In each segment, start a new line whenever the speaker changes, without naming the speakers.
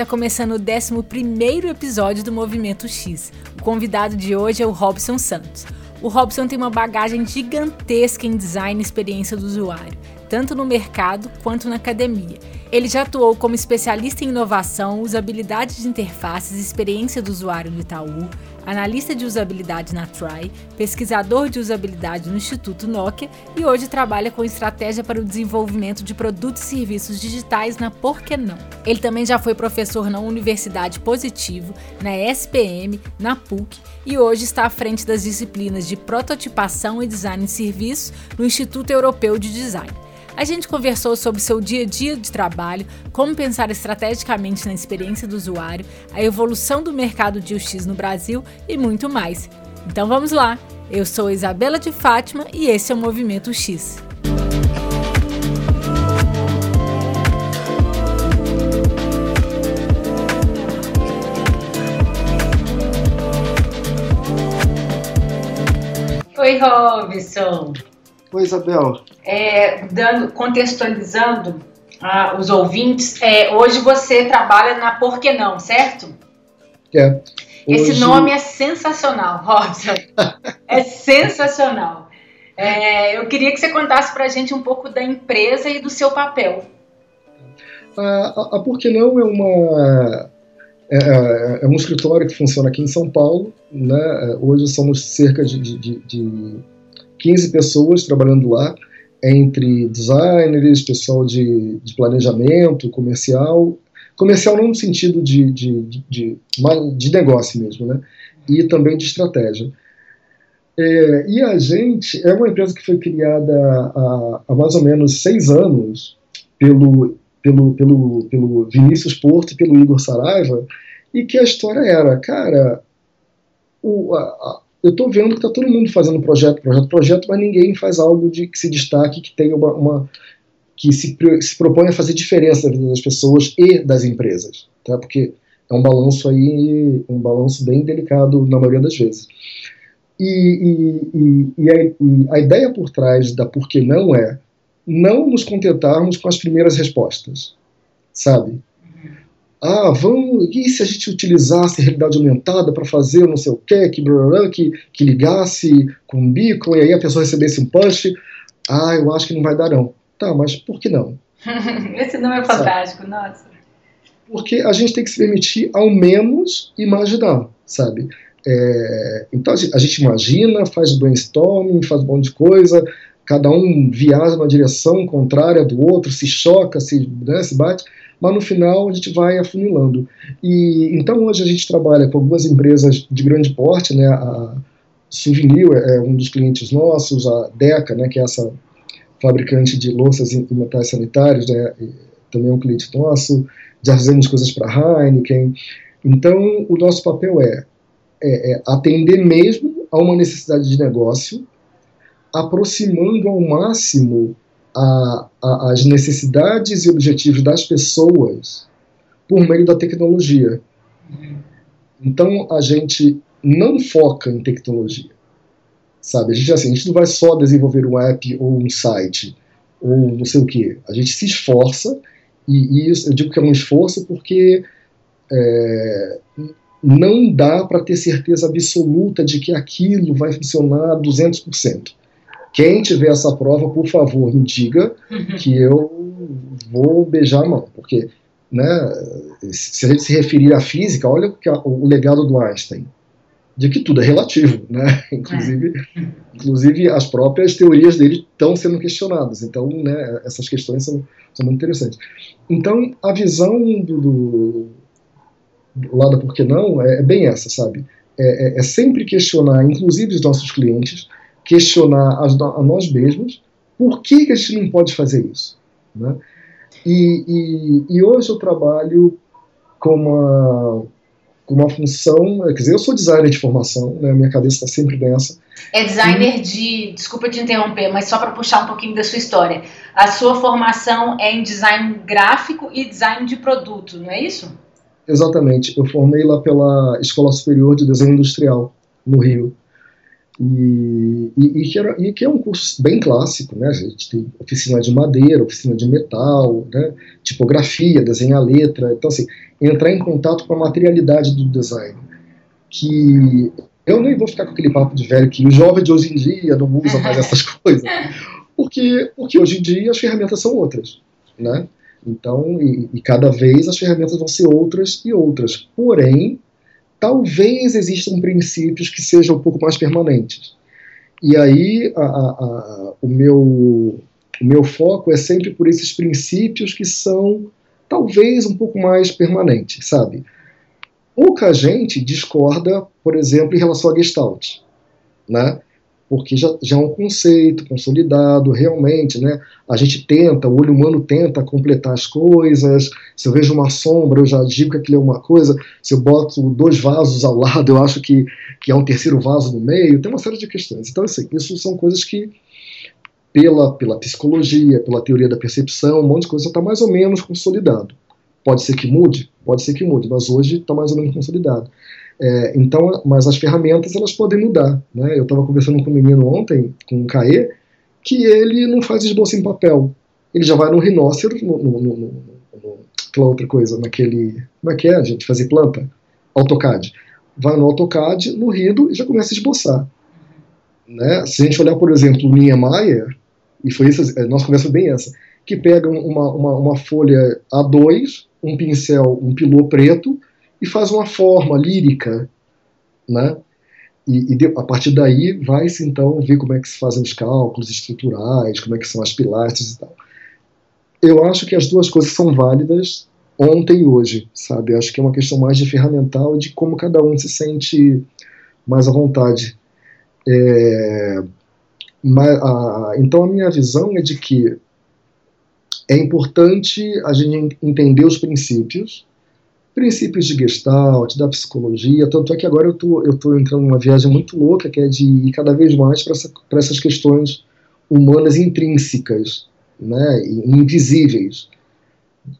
Está começando o 11 episódio do Movimento X. O convidado de hoje é o Robson Santos. O Robson tem uma bagagem gigantesca em design e experiência do usuário, tanto no mercado quanto na academia. Ele já atuou como especialista em inovação, usabilidade de interfaces experiência do usuário no Itaú, analista de usabilidade na Try, pesquisador de usabilidade no Instituto Nokia e hoje trabalha com estratégia para o desenvolvimento de produtos e serviços digitais na Por que Não. Ele também já foi professor na Universidade Positivo, na SPM, na PUC e hoje está à frente das disciplinas de prototipação e design de serviços no Instituto Europeu de Design. A gente conversou sobre seu dia a dia de trabalho, como pensar estrategicamente na experiência do usuário, a evolução do mercado de UX no Brasil e muito mais. Então vamos lá! Eu sou Isabela de Fátima e esse é o Movimento X. Oi, Robson.
Oi, Isabel.
É, dando, contextualizando ah, os ouvintes, é, hoje você trabalha na Por que Não, certo?
É.
Hoje... Esse nome é sensacional, Robson. é sensacional. É, eu queria que você contasse para a gente um pouco da empresa e do seu papel.
A, a, a Por que Não é uma é, é, é, um escritório que funciona aqui em São Paulo. Né? Hoje somos cerca de, de, de 15 pessoas trabalhando lá, entre designers, pessoal de, de planejamento, comercial, comercial não no sentido de, de, de, de, negócio mesmo, né? E também de estratégia. É, e a gente é uma empresa que foi criada há, há, mais ou menos seis anos pelo, pelo, pelo, pelo Vinícius Porto e pelo Igor Saraiva, e que a história era, cara, o, a, eu estou vendo que está todo mundo fazendo projeto, projeto, projeto, mas ninguém faz algo de que se destaque, que tenha uma, uma que se, se propõe a fazer diferença na vida das pessoas e das empresas, tá? Porque é um balanço aí, um balanço bem delicado na maioria das vezes. E, e, e, a, e a ideia por trás da por que não é não nos contentarmos com as primeiras respostas, sabe? Ah, vamos, e se a gente utilizasse realidade aumentada para fazer não sei o quê, que, que, que ligasse com um beacon e aí a pessoa recebesse um push? Ah, eu acho que não vai dar não. Tá, mas por que não?
Esse nome é fantástico, sabe? nossa.
Porque a gente tem que se permitir ao menos imaginar, sabe? É, então a gente imagina, faz brainstorming, faz um monte de coisa, cada um viaja numa direção contrária do outro, se choca, se, né, se bate, mas no final a gente vai afunilando. E então hoje a gente trabalha com algumas empresas de grande porte, né? A Souvenir é um dos clientes nossos, a Deca, né? Que é essa fabricante de louças e metais sanitários, né? Também é um cliente nosso. Já fizemos coisas para Heineken. Então o nosso papel é, é, é atender mesmo a uma necessidade de negócio, aproximando ao máximo a, a, as necessidades e objetivos das pessoas por meio da tecnologia. Então a gente não foca em tecnologia, sabe? A gente assim, a gente não vai só desenvolver um app ou um site ou não sei o que. A gente se esforça e, e isso, eu digo que é um esforço porque é, não dá para ter certeza absoluta de que aquilo vai funcionar 200%. Quem tiver essa prova, por favor, me diga uhum. que eu vou beijar a mão, porque né, se a gente se referir à física, olha o legado do Einstein, de que tudo é relativo, né? Inclusive, é. inclusive as próprias teorias dele estão sendo questionadas. Então, né, essas questões são, são muito interessantes. Então, a visão do, do, do lado por que não é, é bem essa, sabe? É, é, é sempre questionar, inclusive os nossos clientes, questionar a nós mesmos por que, que a gente não pode fazer isso. Né? E, e, e, hoje eu trabalho com uma, com uma função, quer dizer, eu sou designer de formação, né, minha cabeça está sempre nessa.
É designer e, de, desculpa te interromper, mas só para puxar um pouquinho da sua história. A sua formação é em design gráfico e design de produto, não é isso?
Exatamente, eu formei lá pela Escola Superior de Desenho Industrial, no Rio. E, e, e, que era, e, que é um curso bem clássico, né? A gente tem oficina de madeira, oficina de metal, né? tipografia, desenhar letra. Então, assim, entrar em contato com a materialidade do design. Que eu nem vou ficar com aquele papo de velho que o jovem de hoje em dia não usa mais essas coisas. Porque, porque hoje em dia as ferramentas são outras, né? Então, e, e cada vez as ferramentas vão ser outras e outras. Porém, talvez existam princípios que sejam um pouco mais permanentes. E aí a, a, a, o, meu, o meu foco é sempre por esses princípios que são talvez um pouco mais permanentes, sabe? Pouca gente discorda, por exemplo, em relação a Gestalt, né? Porque já, já é um conceito consolidado, realmente, né? A gente tenta, o olho humano tenta completar as coisas. Se eu vejo uma sombra, eu já digo que aquilo é uma coisa. Se eu boto dois vasos ao lado, eu acho que, que é um terceiro vaso no meio. Tem uma série de questões. Então, assim, isso são coisas que, pela, pela psicologia, pela teoria da percepção, um monte de coisa está mais ou menos consolidado. Pode ser que mude? Pode ser que mude, mas hoje está mais ou menos consolidado. É, então, mas as ferramentas elas podem mudar. Né? Eu estava conversando com um menino ontem, com o Caê, que ele não faz esboço em papel. Ele já vai no rhinóceros, no, no, no, no, aquela outra coisa, naquele. Como é que é, a gente? Fazer planta? AutoCAD. Vai no AutoCAD, no Rido, e já começa a esboçar. Né? Se a gente olhar, por exemplo, o Niemeyer, e foi isso, é, nós conversamos bem essa, que pega uma, uma, uma folha A2, um pincel, um pilô preto, e faz uma forma lírica, né? E, e de, a partir daí vai-se então ver como é que se fazem os cálculos estruturais, como é que são as pilastras e tal. Eu acho que as duas coisas são válidas ontem e hoje, sabe? Eu acho que é uma questão mais de ferramental de como cada um se sente mais à vontade. É, mas, a, então a minha visão é de que é importante a gente entender os princípios, princípios de Gestalt, da psicologia, tanto é que agora eu tô, eu tô entrando numa viagem muito louca, que é de ir cada vez mais para essa, essas questões humanas intrínsecas, né, invisíveis,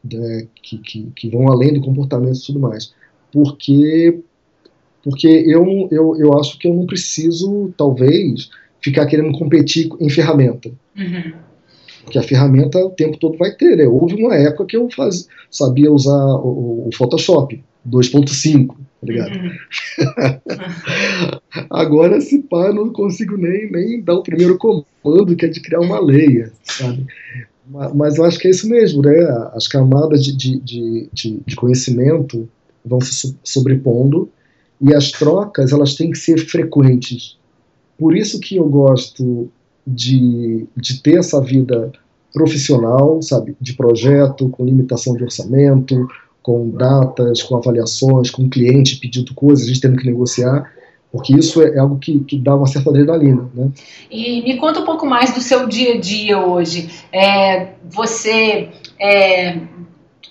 né, que, que, que, vão além do comportamento e tudo mais. Porque, porque eu, eu, eu acho que eu não preciso, talvez, ficar querendo competir em ferramenta. Uhum. Porque a ferramenta o tempo todo vai ter. Né? Houve uma época que eu faz, sabia usar o, o Photoshop 2.5, tá ligado? Uhum. Agora, se pá, não consigo nem, nem dar o primeiro comando, que é de criar uma leia, sabe? Mas eu acho que é isso mesmo, né? As camadas de, de, de, de conhecimento vão se sobrepondo e as trocas elas têm que ser frequentes. Por isso que eu gosto de, de ter essa vida profissional, sabe, de projeto, com limitação de orçamento, com datas, com avaliações, com cliente pedindo coisas, a gente tendo que negociar, porque isso é algo que, que dá uma certa adrenalina. Né?
E me conta um pouco mais do seu dia a dia hoje. É, você. É,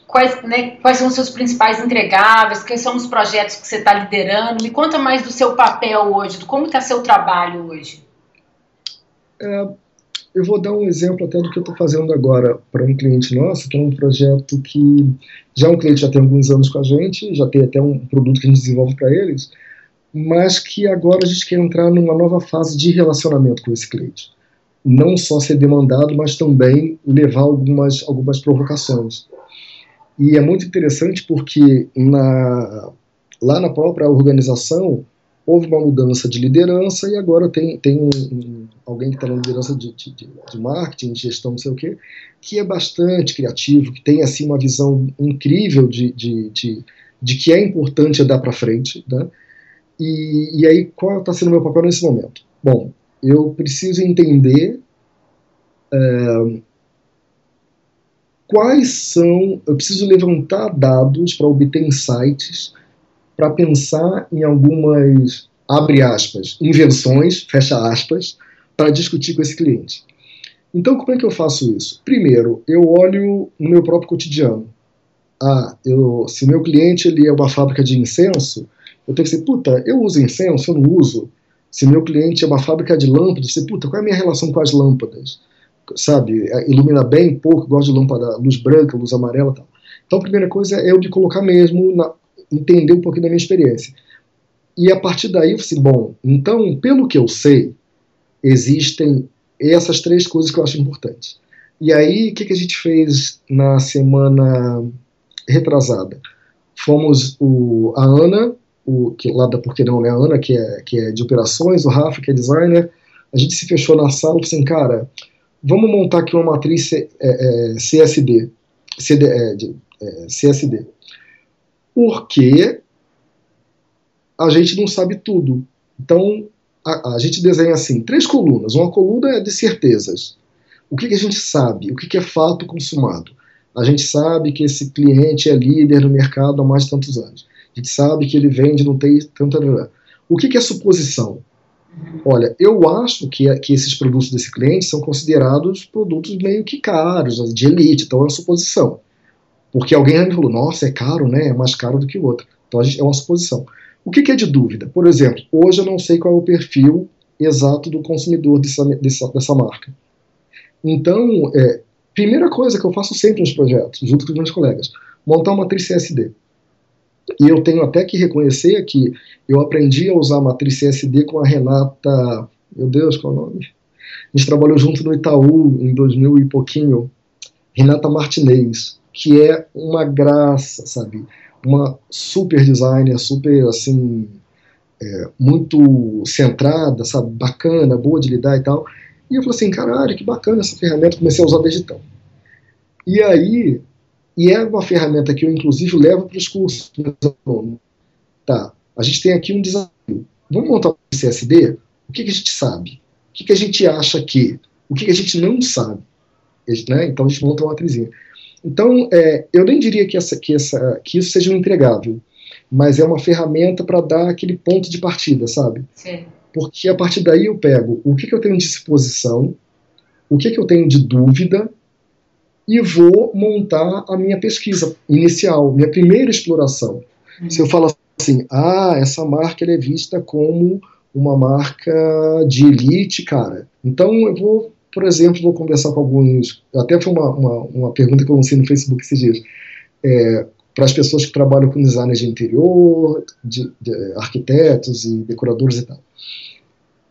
quais, né, quais são os seus principais entregáveis? Quais são os projetos que você está liderando? Me conta mais do seu papel hoje, do como está seu trabalho hoje.
É, eu vou dar um exemplo até do que eu estou fazendo agora para um cliente nosso, que é um projeto que já é um cliente já tem alguns anos com a gente, já tem até um produto que a gente desenvolve para eles, mas que agora a gente quer entrar numa nova fase de relacionamento com esse cliente. Não só ser demandado, mas também levar algumas, algumas provocações. E é muito interessante porque na, lá na própria organização, houve uma mudança de liderança e agora tem, tem um, um, alguém que está na liderança de, de, de, marketing, de gestão, não sei o quê, que é bastante criativo, que tem assim uma visão incrível de, de, de, de que é importante andar para frente. Né? E, e aí, qual está sendo o meu papel nesse momento? Bom, eu preciso entender é, quais são. Eu preciso levantar dados para obter insights para pensar em algumas, abre aspas, invenções, fecha aspas, para discutir com esse cliente. Então, como é que eu faço isso? Primeiro, eu olho no meu próprio cotidiano. Ah, eu, se meu cliente ele é uma fábrica de incenso, eu tenho que dizer, puta, eu uso incenso, eu não uso. Se meu cliente é uma fábrica de lâmpadas, sei, puta, qual é a minha relação com as lâmpadas? Sabe, é, ilumina bem, pouco, gosto de lâmpada, luz branca, luz amarela tal. Então, a primeira coisa é eu de colocar mesmo na, entender um pouquinho da minha experiência. e a partir daí eu falei assim, bom, então, pelo que eu sei, existem essas três coisas que eu acho importantes. E aí, o que, que a gente fez na semana retrasada? Fomos o, a Ana, o, que, lá da Porque Não, né? A Ana, que é, que é de operações, o Rafa, que é designer, a gente se fechou na sala e assim, cara, vamos montar aqui uma matriz é, é, CSD, CD, é, de, é, CSD. Porque a gente não sabe tudo. Então, a, a, gente desenha assim, três colunas. Uma coluna é de certezas. O que, que a gente sabe? O que, que é fato consumado? A gente sabe que esse cliente é líder no mercado há mais de tantos anos. A gente sabe que ele vende, não tem tanta. O que, que é suposição? Olha, eu acho que, que esses produtos desse cliente são considerados produtos meio que caros, de elite, então é uma suposição. Porque alguém me falou, nossa, é caro, né? É mais caro do que o outro. Então gente, é uma suposição. O que, que, é de dúvida? Por exemplo, hoje eu não sei qual é o perfil exato do consumidor dessa, dessa, dessa marca. Então, é, primeira coisa que eu faço sempre nos projetos, junto com os meus colegas, montar uma matriz CSD. E eu tenho até que reconhecer que eu aprendi a usar a matriz CSD com a Renata. Meu Deus, qual é o nome? A gente trabalhou junto no Itaú em 2000 e pouquinho. Renata Martinez, que é uma graça, sabe? Uma super designer, super assim, é, muito centrada, sabe? Bacana, boa de lidar e tal. E eu falei assim, caralho, que bacana essa ferramenta, comecei a usar desde então. E aí, e é uma ferramenta que eu, inclusive, levo para os cursos Tá, a gente tem aqui um desafio. Vamos montar um CSD? O que, que a gente sabe? O que, que a gente acha que? O que, que a gente não sabe? Né? Então a gente monta uma matrizinha. Então, é, eu nem diria que, essa, que, essa, que isso seja um entregável, mas é uma ferramenta para dar aquele ponto de partida, sabe? Sim. Porque a partir daí eu pego o que, que eu tenho de exposição, o que, que eu tenho de dúvida, e vou montar a minha pesquisa inicial, minha primeira exploração. Uhum. Se eu falo assim, ah, essa marca é vista como uma marca de elite, cara. Então eu vou, por exemplo, vou conversar com alguns. Até foi uma, uma, uma pergunta que eu lancei no Facebook esses dias. É, para as pessoas que trabalham com designers de interior, de, de arquitetos e decoradores e tal.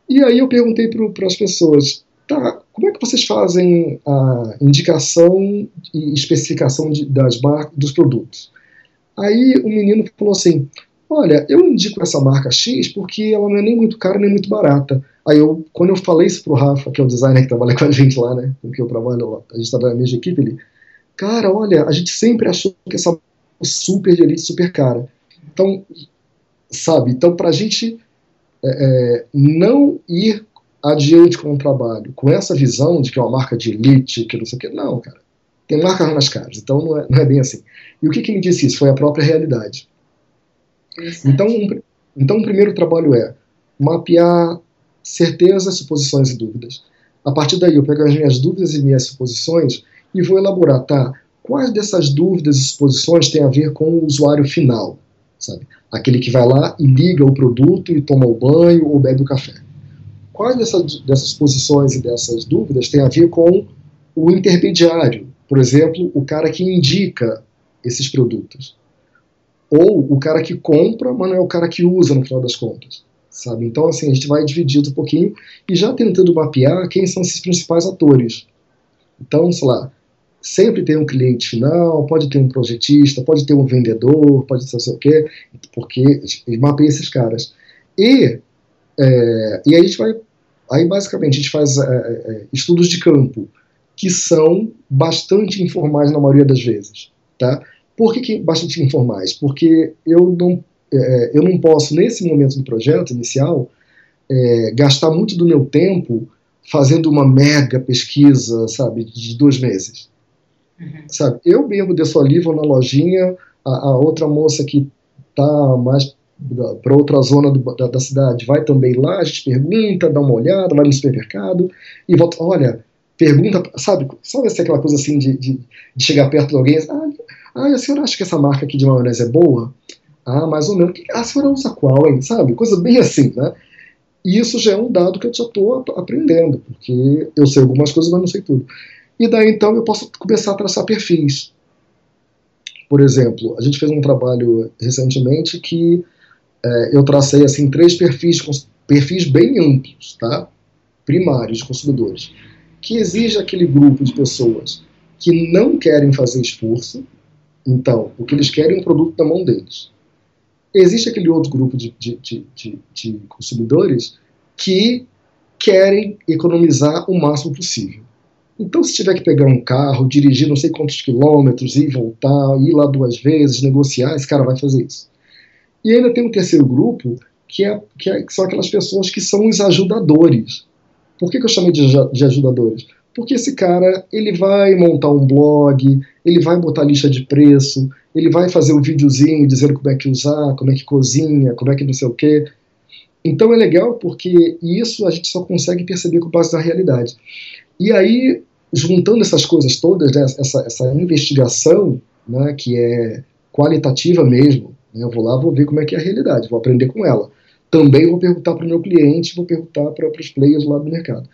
E aí eu perguntei para as pessoas, tá, como é que vocês fazem a indicação e especificação de, das marcas dos produtos? Aí o menino falou assim: Olha, eu indico essa marca X porque ela não é nem muito cara nem muito barata. Aí eu, quando eu falei isso pro Rafa, que é o designer que trabalha com a gente lá, né? Com que eu trabalho lá, a gente trabalha na mesma equipe, ele, cara, olha, a gente sempre achou que essa marca é super de elite, super cara. Então, sabe, então pra gente é, é, não ir adiante com o trabalho, com essa visão de que é uma marca de elite, que não sei o que. Não, cara. Tem marcas mais caras, então não é, não é bem assim. E o que, que me disse isso? Foi a própria realidade. Então, um, então, o primeiro trabalho é mapear certezas, suposições e dúvidas. A partir daí, eu pego as minhas dúvidas e minhas suposições e vou elaborar, tá? Quais dessas dúvidas e suposições têm a ver com o usuário final, sabe? Aquele que vai lá e liga o produto e toma o banho ou bebe o café quais dessas, dessas posições e dessas dúvidas têm a ver com o intermediário, por exemplo, o cara que indica esses produtos, ou o cara que compra, mas não é o cara que usa no final das contas, sabe? Então, assim, a gente vai dividindo um pouquinho e já tentando mapear quem são esses principais atores. Então, sei lá, sempre tem um cliente final, pode ter um projetista, pode ter um vendedor, pode ter não sei o quê, porque mapeia esses caras. E, é, e aí a gente vai Aí, basicamente, a gente faz é, é, é, estudos de campo que são bastante informais na maioria das vezes. Tá? Por que, que bastante informais? Porque eu não, é, eu não posso, nesse momento do projeto inicial, é, gastar muito do meu tempo fazendo uma mega pesquisa, sabe, de dois meses. Uhum. Sabe, eu mesmo desço ali, vou na lojinha, a, a outra moça que está mais para outra zona do, da, da, cidade, vai também lá, a gente pergunta, dá uma olhada, vai no supermercado e volta, olha, pergunta, sabe, sabe aquela coisa assim de, de, de, chegar perto de alguém, ah, ah, a senhora acha que essa marca aqui de maionese é boa? Ah, mais ou menos, a senhora usa qual, hein, sabe, coisa bem assim, né? E isso já é um dado que eu já estou aprendendo, porque eu sei algumas coisas, mas não sei tudo. E daí então eu posso começar a traçar perfis. Por exemplo, a gente fez um trabalho recentemente que é, eu tracei assim três perfis, perfis bem amplos, tá? primários de consumidores, que exige aquele grupo de pessoas que não querem fazer esforço, então, o que eles querem é um produto na mão deles. Existe aquele outro grupo de, de, de, de, consumidores que querem economizar o máximo possível. Então, se tiver que pegar um carro, dirigir não sei quantos quilômetros, ir voltar, ir lá duas vezes, negociar, esse cara vai fazer isso. E ainda tem um terceiro grupo, que, é, que, é, que são aquelas pessoas que são os ajudadores. Por que, que eu chamei de, de ajudadores? Porque esse cara, ele vai montar um blog, ele vai botar lista de preço, ele vai fazer um videozinho dizendo como é que usar, como é que cozinha, como é que não sei o quê. Então é legal porque isso a gente só consegue perceber com base na realidade. E aí, juntando essas coisas todas, né, essa, essa investigação, né, que é qualitativa mesmo, né, eu vou lá, vou ver como é que é a realidade, vou aprender com ela. Também vou perguntar para o meu cliente, vou perguntar para os players lá do mercado.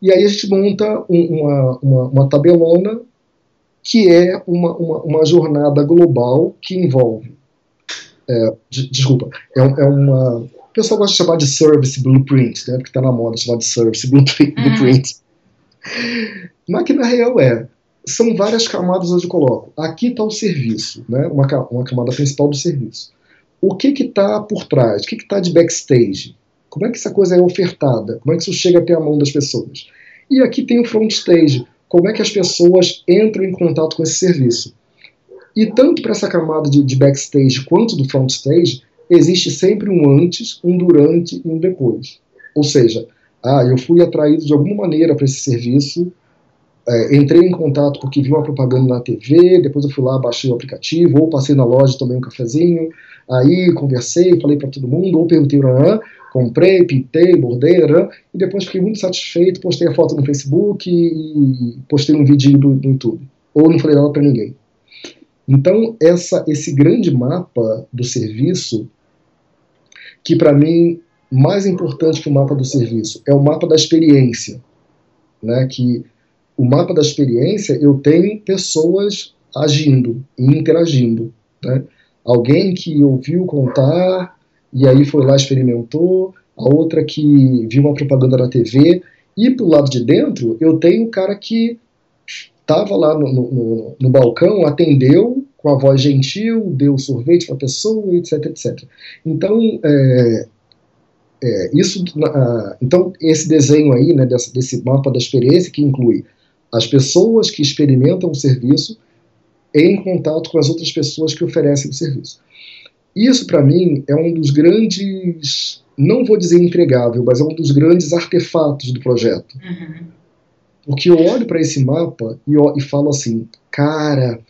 E aí a gente monta um, uma, uma, uma, tabelona que é uma, uma, uma, jornada global que envolve. É, desculpa, é, é, uma. O pessoal gosta de chamar de service blueprint, né, porque está na moda chamar de service blueprint. Uhum. blueprint. Mas que na real é. São várias camadas onde eu coloco. Aqui está o serviço, né, uma, uma camada principal do serviço. O que está por trás? O que está de backstage? Como é que essa coisa é ofertada? Como é que isso chega até a mão das pessoas? E aqui tem o front stage. Como é que as pessoas entram em contato com esse serviço? E tanto para essa camada de, de, backstage quanto do front stage, existe sempre um antes, um durante e um depois. Ou seja, ah, eu fui atraído de alguma maneira para esse serviço, é, entrei em contato porque vi uma propaganda na TV, depois eu fui lá, baixei o aplicativo, ou passei na loja, tomei um cafezinho, aí conversei, falei para todo mundo, ou perguntei, ah, comprei, pintei, bordei, e depois fiquei muito satisfeito, postei a foto no Facebook e postei um vídeo no, YouTube. Ou não falei nada para ninguém. Então, essa, esse grande mapa do serviço, que para mim, mais importante que o mapa do serviço, é o mapa da experiência. Né, que o mapa da experiência, eu tenho pessoas agindo e interagindo. Né? Alguém que ouviu contar e aí foi lá experimentou, a outra que viu uma propaganda na TV, e pro lado de dentro eu tenho um cara que estava lá no, no, no, balcão, atendeu com a voz gentil, deu sorvete para a pessoa, etc, etc. Então, é, é, isso, então esse desenho aí, né, desse, desse mapa da experiência que inclui as pessoas que experimentam o serviço em contato com as outras pessoas que oferecem o serviço. Isso, para mim, é um dos grandes, não vou dizer entregável, mas é um dos grandes artefatos do projeto. Uhum. Porque eu olho para esse mapa e, ó, e falo assim, cara,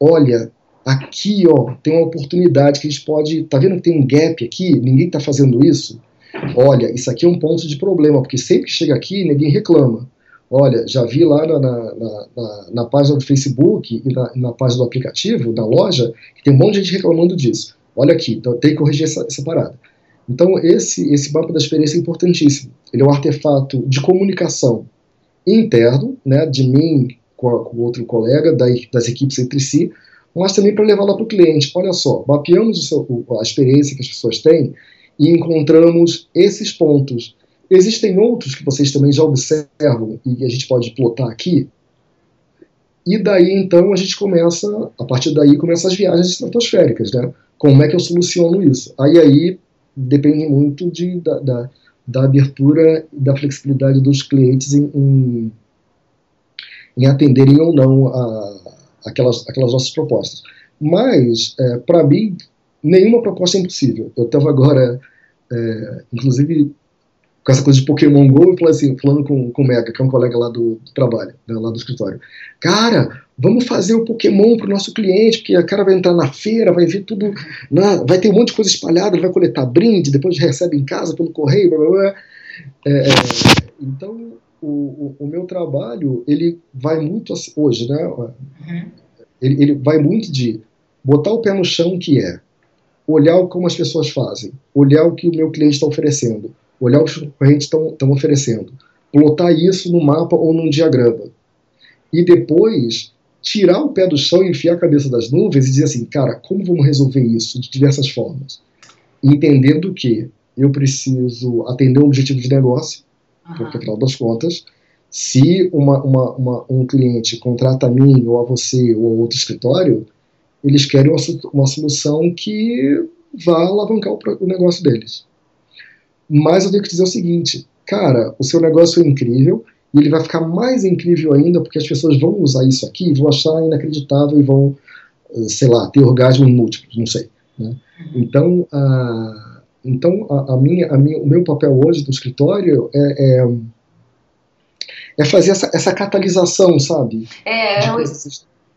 olha, aqui ó, tem uma oportunidade que a gente pode. Tá vendo que tem um gap aqui? Ninguém está fazendo isso? Olha, isso aqui é um ponto de problema, porque sempre que chega aqui, ninguém reclama. Olha, já vi lá na, na, na, na página do Facebook e na, na página do aplicativo, da loja, que tem um monte de gente reclamando disso. Olha aqui, então tem que corrigir essa, essa parada. Então, esse, esse mapa da experiência é importantíssimo. Ele é um artefato de comunicação interno, né, de mim com, a, com outro colega, da, das equipes entre si, mas também para levar lá para o cliente. Olha só, mapeamos a experiência que as pessoas têm e encontramos esses pontos. Existem outros que vocês também já observam e a gente pode plotar aqui. E daí, então, a gente começa, a partir daí, começam as viagens estratosféricas, né? Como é que eu soluciono isso? Aí aí depende muito de, da, da, da abertura e da flexibilidade dos clientes em, em, em atenderem ou não a, aquelas, aquelas nossas propostas. Mas, é, para mim, nenhuma proposta é impossível. Eu estava agora, é, inclusive, com essa coisa de Pokémon GO, eu assim, falando com, com o Mega, que é um colega lá do, do trabalho, né, lá do escritório. Cara, Vamos fazer o Pokémon para o nosso cliente, porque a cara vai entrar na feira, vai ver tudo, na, né, vai ter um monte de coisa espalhada, ele vai coletar brinde, depois recebe em casa pelo correio, blá blá blá. É, é então, o, o, o, meu trabalho, ele vai muito, assim, hoje, né? Uhum. Ele, ele vai muito de botar o pé no chão, que é olhar como as pessoas fazem, olhar o que o meu cliente está oferecendo, olhar o que os concorrentes estão oferecendo, plotar isso no mapa ou num diagrama. E depois tirar o pé do chão e enfiar a cabeça das nuvens e dizer assim, cara, como vamos resolver isso de diversas formas? entendendo que eu preciso atender um objetivo de negócio, uhum. porque afinal das contas, se uma, uma, uma, um cliente contrata a mim, ou a você, ou a outro escritório, eles querem uma, uma solução que vá alavancar o, o negócio deles. Mas eu tenho que dizer o seguinte, cara, o seu negócio é incrível, e ele vai ficar mais incrível ainda porque as pessoas vão usar isso aqui, vão achar inacreditável e vão, eh, sei lá, ter orgasmos múltiplos, não sei. Né? Então, a, então a, a, minha, a minha, o meu papel hoje do escritório é, é, é fazer essa, essa catalisação, sabe?
É, eu,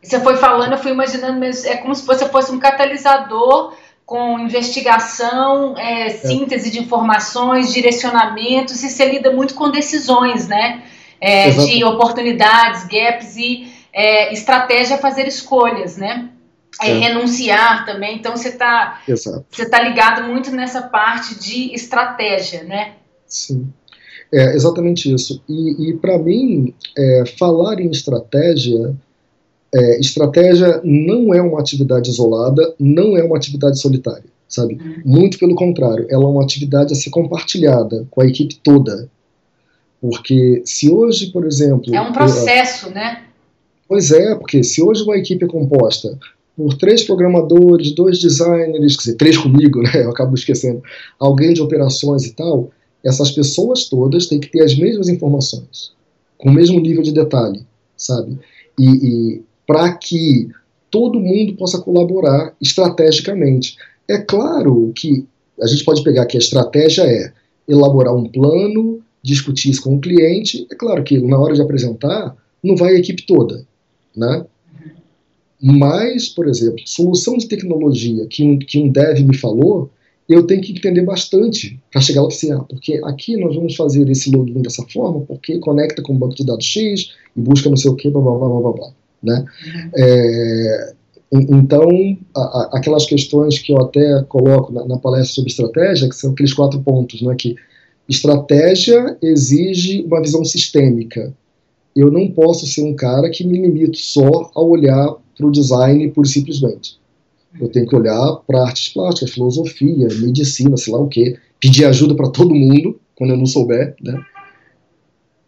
você foi falando, eu fui imaginando, mas é como se você fosse um catalisador com investigação, é, é. síntese é. de informações, direcionamentos, e você lida muito com decisões, né? É, de oportunidades, gaps e é, estratégia fazer escolhas, né? É, renunciar também. Então você está você tá ligado muito nessa parte de estratégia, né?
Sim. É exatamente isso. E, e para mim, é, falar em estratégia, é, estratégia não é uma atividade isolada, não é uma atividade solitária, sabe? Uhum. Muito pelo contrário, ela é uma atividade a ser compartilhada com a equipe toda. Porque se hoje, por exemplo.
É um processo, eu, né?
Pois é, porque se hoje uma equipe é composta por três programadores, dois designers, quer dizer, três comigo, né? Eu acabo esquecendo, alguém de operações e tal, essas pessoas todas têm que ter as mesmas informações, com o mesmo nível de detalhe, sabe? E, e para que todo mundo possa colaborar estrategicamente. É claro que a gente pode pegar que a estratégia é elaborar um plano, discutir isso com o cliente. É claro que na hora de apresentar, não vai a equipe toda, né? Mas, por exemplo, solução de tecnologia que um, que um dev me falou, eu tenho que entender bastante para chegar lá assim, ah, porque aqui nós vamos fazer esse login dessa forma, porque conecta com o banco de dados X e busca não sei o que, blá blá blá blá blá. Né? É, então, a, a, aquelas questões que eu até coloco na, na, palestra sobre estratégia, que são aqueles quatro pontos, né, que estratégia exige uma visão sistêmica. Eu não posso ser um cara que me limito só a olhar para o design e simplesmente. Eu tenho que olhar para artes plásticas, filosofia, medicina, sei lá o quê, pedir ajuda para todo mundo quando eu não souber, né?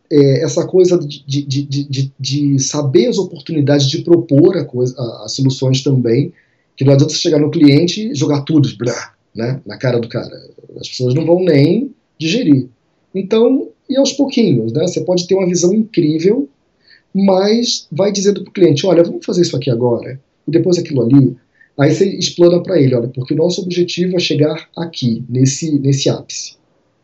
É, essa coisa de, de, de, de, saber as oportunidades de propor a coisa, as soluções também, que não adianta você chegar no cliente e jogar tudo blá, né, na cara do cara. As pessoas não vão nem digerir. Então, e aos pouquinhos, né, você pode ter uma visão incrível mas vai dizendo para o cliente, olha, vamos fazer isso aqui agora, e depois aquilo ali. Aí você explana para ele, olha, porque o nosso objetivo é chegar aqui, nesse, nesse ápice.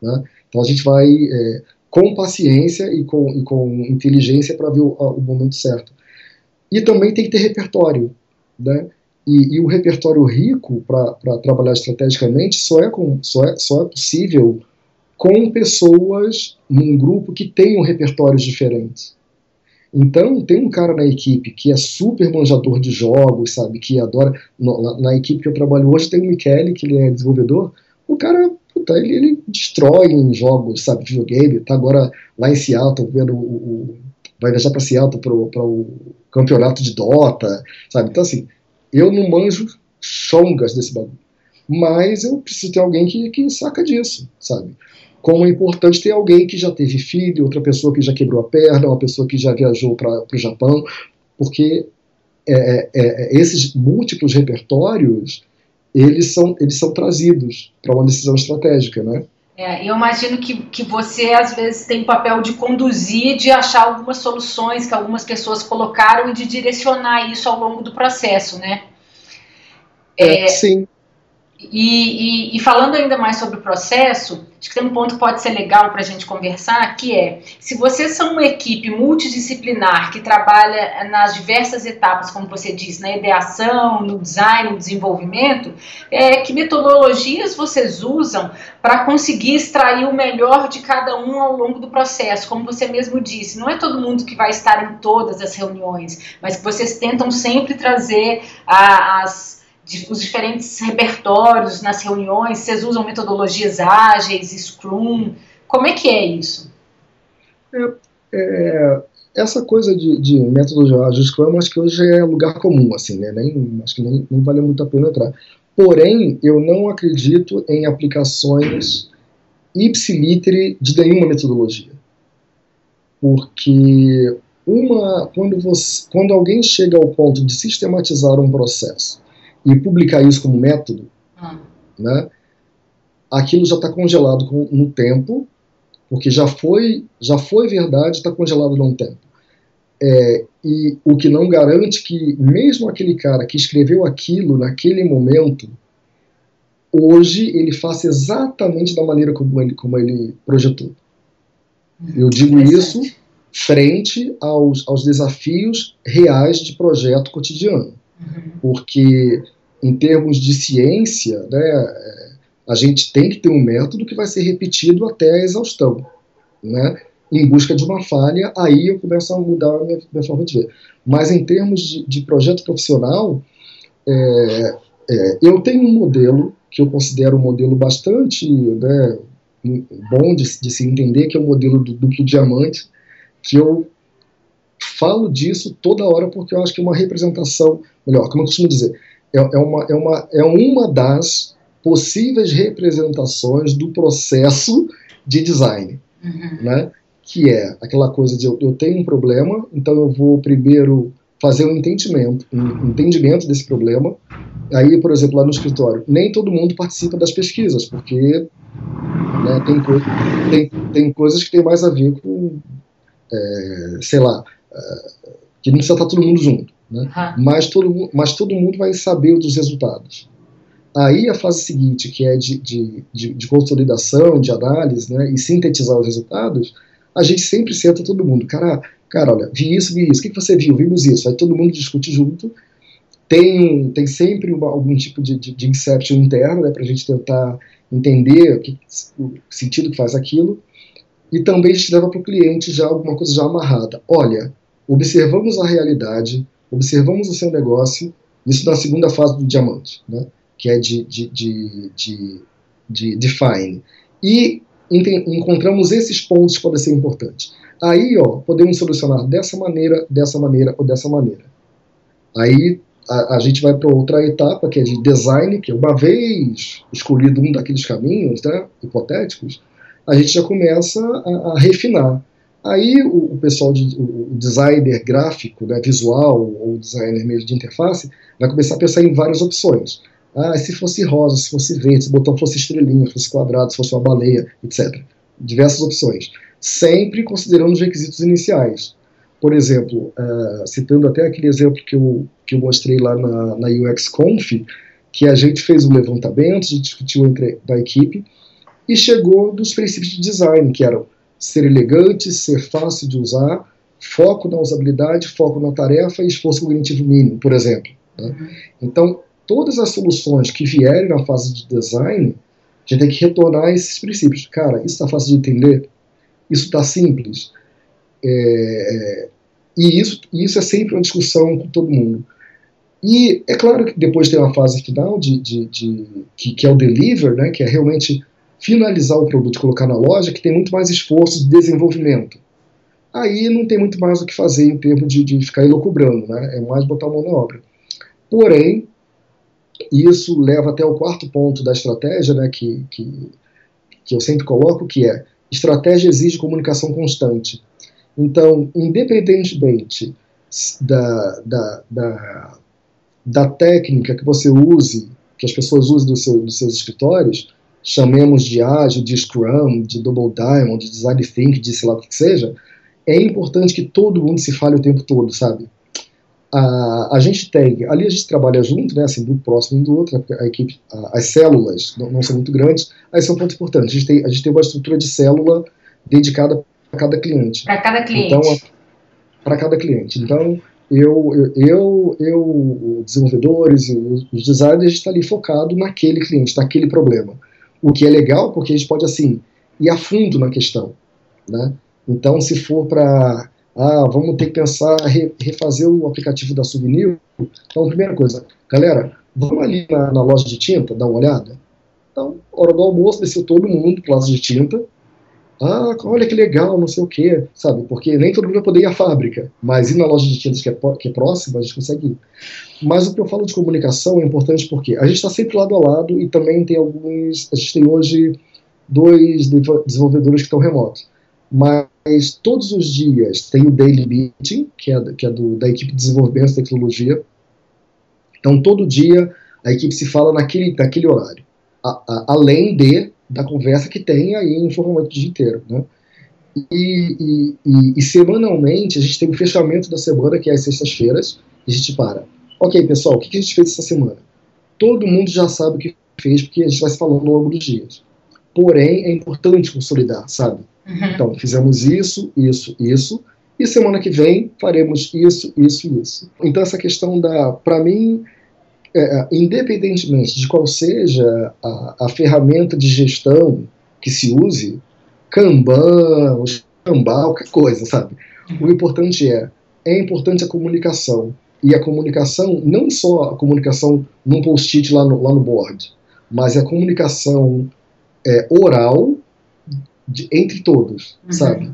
Né? Então a gente vai é, com paciência e com, e com inteligência para ver o, o, momento certo. E também tem que ter repertório. Né? E, e o repertório rico para trabalhar estrategicamente só é, com, só, é, só é possível com pessoas num grupo que tenham repertórios diferentes. Então, tem um cara na equipe que é super manjador de jogos, sabe, que adora. Na, na equipe que eu trabalho hoje tem o Michele, que ele é desenvolvedor. O cara, puta, ele, ele destrói em jogos, sabe, videogame. Tá agora lá em Seattle, vendo o. o vai viajar para Seattle para o campeonato de Dota, sabe? Então, assim, eu não manjo chongas desse bagulho. Mas eu preciso ter alguém que, que saca disso, sabe? como é importante ter alguém que já teve filho, outra pessoa que já quebrou a perna, uma pessoa que já viajou para o Japão, porque é, é, é, esses múltiplos repertórios eles são, eles são trazidos para uma decisão estratégica, né?
É, eu imagino que, que você às vezes tem o papel de conduzir, de achar algumas soluções que algumas pessoas colocaram e de direcionar isso ao longo do processo, né?
É, sim.
E, e, e, falando ainda mais sobre o processo, acho que tem um ponto que pode ser legal para a gente conversar, que é, se vocês são uma equipe multidisciplinar que trabalha nas diversas etapas, como você disse, na ideação, no design, no desenvolvimento, é, que metodologias vocês usam para conseguir extrair o melhor de cada um ao longo do processo? Como você mesmo disse, não é todo mundo que vai estar em todas as reuniões, mas que vocês tentam sempre trazer a, as os diferentes repertórios nas reuniões? Vocês usam metodologias ágeis, Scrum? Como é que é isso?
É, é, essa coisa de, de método ágil Scrum, acho que hoje é lugar comum, assim, né? Nem, acho que nem, nem vale muito a pena entrar. Porém, eu não acredito em aplicações ipsiliter de nenhuma metodologia. Porque uma, quando, você, quando alguém chega ao ponto de sistematizar um processo e publicar isso como método, ah. né, aquilo já está congelado com, no tempo, porque já foi, já foi verdade, está congelado no tempo. É, e o que não garante que mesmo aquele cara que escreveu aquilo naquele momento, hoje ele faça exatamente da maneira como ele, como ele projetou. Hum, Eu digo isso frente aos, aos desafios reais de projeto cotidiano. Uhum. Porque, em termos de ciência, né, a gente tem que ter um método que vai ser repetido até a exaustão. Né? Em busca de uma falha, aí eu começo a mudar a minha, minha forma de ver. Mas, em termos de, de projeto profissional, é, é, eu tenho um modelo que eu considero um modelo bastante né, bom de, de, se entender, que é o modelo do duplo diamante, que eu falo disso toda hora porque eu acho que é uma representação, melhor, como eu costumo dizer, é, é, uma, é, uma, é uma das possíveis representações do processo de design, uhum. né? que é aquela coisa de eu, eu, tenho um problema, então eu vou primeiro fazer um entendimento, um entendimento desse problema. Aí, por exemplo, lá no escritório, nem todo mundo participa das pesquisas, porque né, tem, tem, tem coisas que tem mais a ver com é, sei lá, é, que não precisa estar todo mundo junto, né? Uhum. mas, todo, mas todo mundo vai saber dos resultados. Aí a fase seguinte, que é de, de, de, de consolidação, de análise, né, e sintetizar os resultados, a gente sempre senta todo mundo, cara, cara, olha, vi isso, vi isso, o que, que você viu? Vimos isso, aí todo mundo discute junto, tem, tem sempre uma, algum tipo de, de, de inception interno, né, para a gente tentar entender o, que, o sentido que faz aquilo, e também a gente leva para o cliente já alguma coisa já amarrada. Olha, observamos a realidade, observamos o seu negócio, isso na segunda fase do diamante, né? que é de, de, de, de, de define. E encontramos esses pontos que podem ser importantes. Aí, ó, podemos solucionar dessa maneira, dessa maneira ou dessa maneira. Aí a, a gente vai para outra etapa, que é de design, que uma vez escolhido um daqueles caminhos né, hipotéticos, a gente já começa a, a refinar. Aí o, o pessoal, de, o designer gráfico, né, visual, ou designer mesmo de interface, vai começar a pensar em várias opções. Ah, se fosse rosa, se fosse verde, se o botão fosse estrelinha, se fosse quadrado, se fosse uma baleia, etc. Diversas opções. Sempre considerando os requisitos iniciais. Por exemplo, uh, citando até aquele exemplo que eu, que eu mostrei lá na, na UX Conf, que a gente fez um levantamento, a gente discutiu entre da equipe, e chegou dos princípios de design, que eram ser elegante, ser fácil de usar, foco na usabilidade, foco na tarefa e esforço cognitivo mínimo, por exemplo. Né? Uhum. Então, todas as soluções que vierem na fase de design, a gente tem que retornar a esses princípios. Cara, isso está fácil de entender? Isso está simples? É, e isso, isso é sempre uma discussão com todo mundo. E é claro que depois tem uma fase final de, de, de que, que, é o deliver, né, que é realmente finalizar o produto e colocar na loja, que tem muito mais esforço de desenvolvimento. Aí não tem muito mais o que fazer em termos de, de ficar elocubrando, né? é mais botar a mão na obra. Porém, isso leva até o quarto ponto da estratégia, né, que, que, que eu sempre coloco, que é estratégia exige comunicação constante. Então, independentemente da, da, da, da técnica que você use, que as pessoas usem do seu, dos seus escritórios, chamemos de ágil, de Scrum, de Double Diamond, de Design Think, de sei lá o que seja, é importante que todo mundo se fale o tempo todo, sabe? A, a gente tem, ali a gente trabalha junto, né, assim, muito próximo um do outro, a, equipe, a, as células não, não, são muito grandes, aí são um ponto importante. A gente, tem, a gente tem uma estrutura de célula dedicada para cada cliente.
Para cada cliente.
Então, para cada cliente. Então, eu, eu, eu, os desenvolvedores, os designers, a gente está ali focado naquele cliente, naquele problema. O que é legal porque a gente pode, assim, ir a fundo na questão, né? Então, se for para, ah, vamos ter que pensar, re, refazer o aplicativo da Souvenir, então, primeira coisa, galera, vamos ali na, na loja de tinta, dar uma olhada? Então, hora do almoço, desceu todo mundo para loja de tinta, Ah, olha que legal, não sei o quê, sabe? Porque nem todo mundo vai poder ir à fábrica, mas ir na loja de tintas que é, que é próxima, a gente consegue ir. Mas o que eu falo de comunicação é importante porque a gente está sempre lado a lado e também tem alguns. A gente tem hoje dois desenvolvedores que estão remotos. Mas todos os dias tem o Daily Meeting, que é, que é do, da equipe de desenvolvimento de tecnologia. Então, todo dia a equipe se fala naquele, naquele horário. A, a, além de da conversa que tem aí informalmente o dia inteiro. Né? E, e, e, e, semanalmente a gente tem o fechamento da semana, que é as sextas-feiras, e a gente para. Ok, pessoal, o que a gente fez essa semana? Todo mundo já sabe o que fez, porque a gente vai se falando ao longo dos dias. Porém, é importante consolidar, sabe? Uhum. Então, fizemos isso, isso, isso, e semana que vem faremos isso, isso isso. Então, essa questão da. Para mim, é, é, independentemente de qual seja a, a, ferramenta de gestão que se use, Kanban, Kanban, qualquer coisa, sabe? O importante é, é importante a comunicação. E a comunicação, não só a comunicação num post-it lá no, lá no board, mas a comunicação é, oral de, entre todos, uhum. sabe?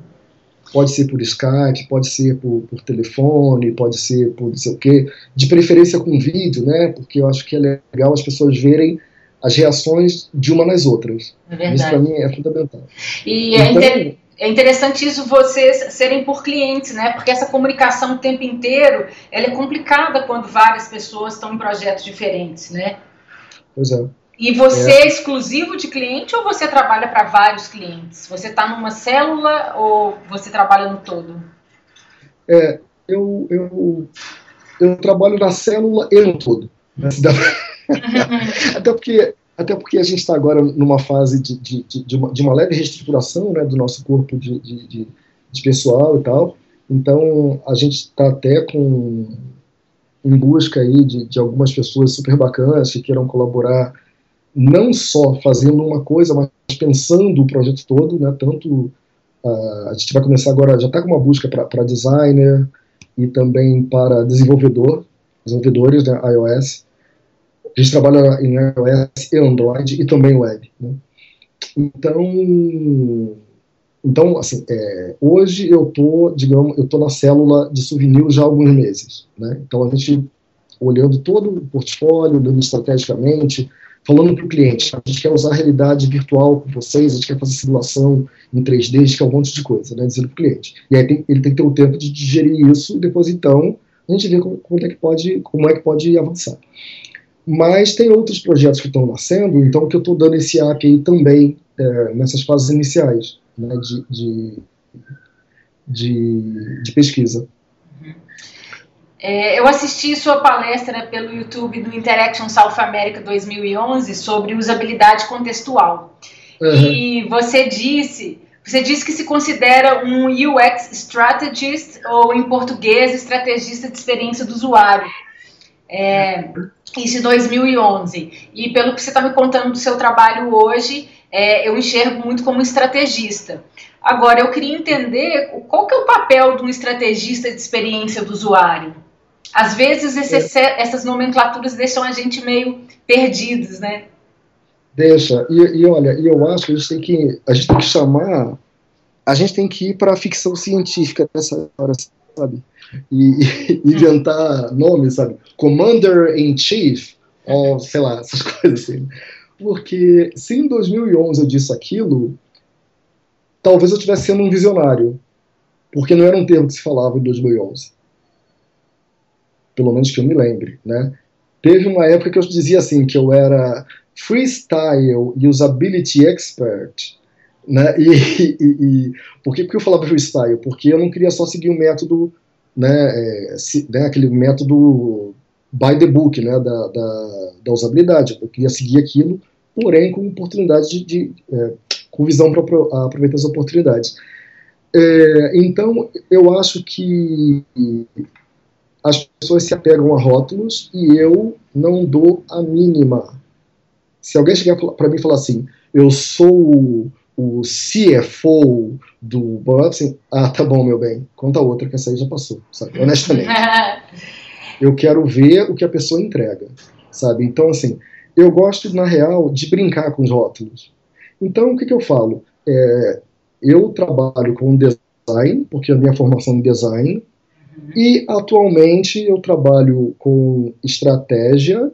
Pode ser por Skype, pode ser por, por, telefone, pode ser por não sei o quê. De preferência com vídeo, né? Porque eu acho que é legal as pessoas verem as reações de uma nas outras. É isso para mim é fundamental.
E é então, é, inter é interessante isso vocês serem por clientes, né? Porque essa comunicação o tempo inteiro ela é complicada quando várias pessoas estão em projetos diferentes, né?
Pois é.
E você é. é exclusivo de cliente ou você trabalha para vários clientes? Você está numa célula ou você trabalha no todo?
É, eu, eu, eu trabalho na célula e no todo. Né? até, porque, até porque a gente está agora numa fase de, de, de, de, uma, de uma leve reestruturação né, do nosso corpo de, de, de pessoal e tal. Então, a gente está até com em busca aí de, de algumas pessoas super bacanas que queiram colaborar não só fazendo uma coisa, mas pensando o projeto todo, né? Tanto uh, a gente vai começar agora, já está com uma busca para designer e também para desenvolvedor, desenvolvedores, né? iOS. A gente trabalha em iOS e Android e também web. Né? Então, então assim, é, hoje eu tô, digamos, eu tô na célula de souvenir já há alguns meses, né? Então a gente olhando todo o portfólio, olhando estrategicamente, falando para o cliente, a gente quer usar a realidade virtual com vocês, a gente quer fazer simulação em 3D, a gente quer um monte de coisa, né, dizendo para o cliente. E aí tem, ele tem que ter o tempo de digerir isso, e depois então a gente vê como, como, é que pode, como é que pode avançar. Mas tem outros projetos que estão nascendo, então que eu estou dando esse app aí também é, nessas fases iniciais né, de, de, de, de pesquisa.
É, eu assisti sua palestra pelo YouTube do Interaction South America 2011 sobre usabilidade contextual. Uhum. E você disse, você disse que se considera um UX strategist ou em português estrategista de experiência do usuário. É, isso em 2011. E pelo que você está me contando do seu trabalho hoje, é, eu enxergo muito como estrategista. Agora, eu queria entender qual que é o papel de um estrategista de experiência do usuário. Às vezes esse, é. essas nomenclaturas deixam a gente meio perdidos, né?
Deixa. E, e, olha, eu acho que a gente tem que, a gente tem que chamar, a gente tem que ir para a ficção científica nessa hora, sabe? E, e inventar nomes, sabe? Commander in Chief, ou sei lá, essas coisas assim. Porque se em 2011 eu disse aquilo, talvez eu estivesse sendo um visionário, porque não era um termo que se falava em 2011 pelo menos que eu me lembre, né? Teve uma época que eu dizia assim, que eu era freestyle usability expert, né? E, e, e por que, que eu falava freestyle? Porque eu não queria só seguir o um método, né, é, se, né, aquele método by the book, né, da, da, da, usabilidade. Eu queria seguir aquilo, porém com oportunidade de, de é, com visão para aproveitar as oportunidades. É, então, eu acho que as pessoas se apegam a rótulos e eu não dou a mínima. Se alguém chegar para mim e falar assim, eu sou o CFO do assim, ah, tá bom, meu bem, conta outra que essa aí já passou, sabe? Honestamente. eu quero ver o que a pessoa entrega, sabe? Então, assim, eu gosto, na real, de brincar com os rótulos. Então, o que, que eu falo? É, eu trabalho com design, porque a minha formação em design. E atualmente eu trabalho com estratégia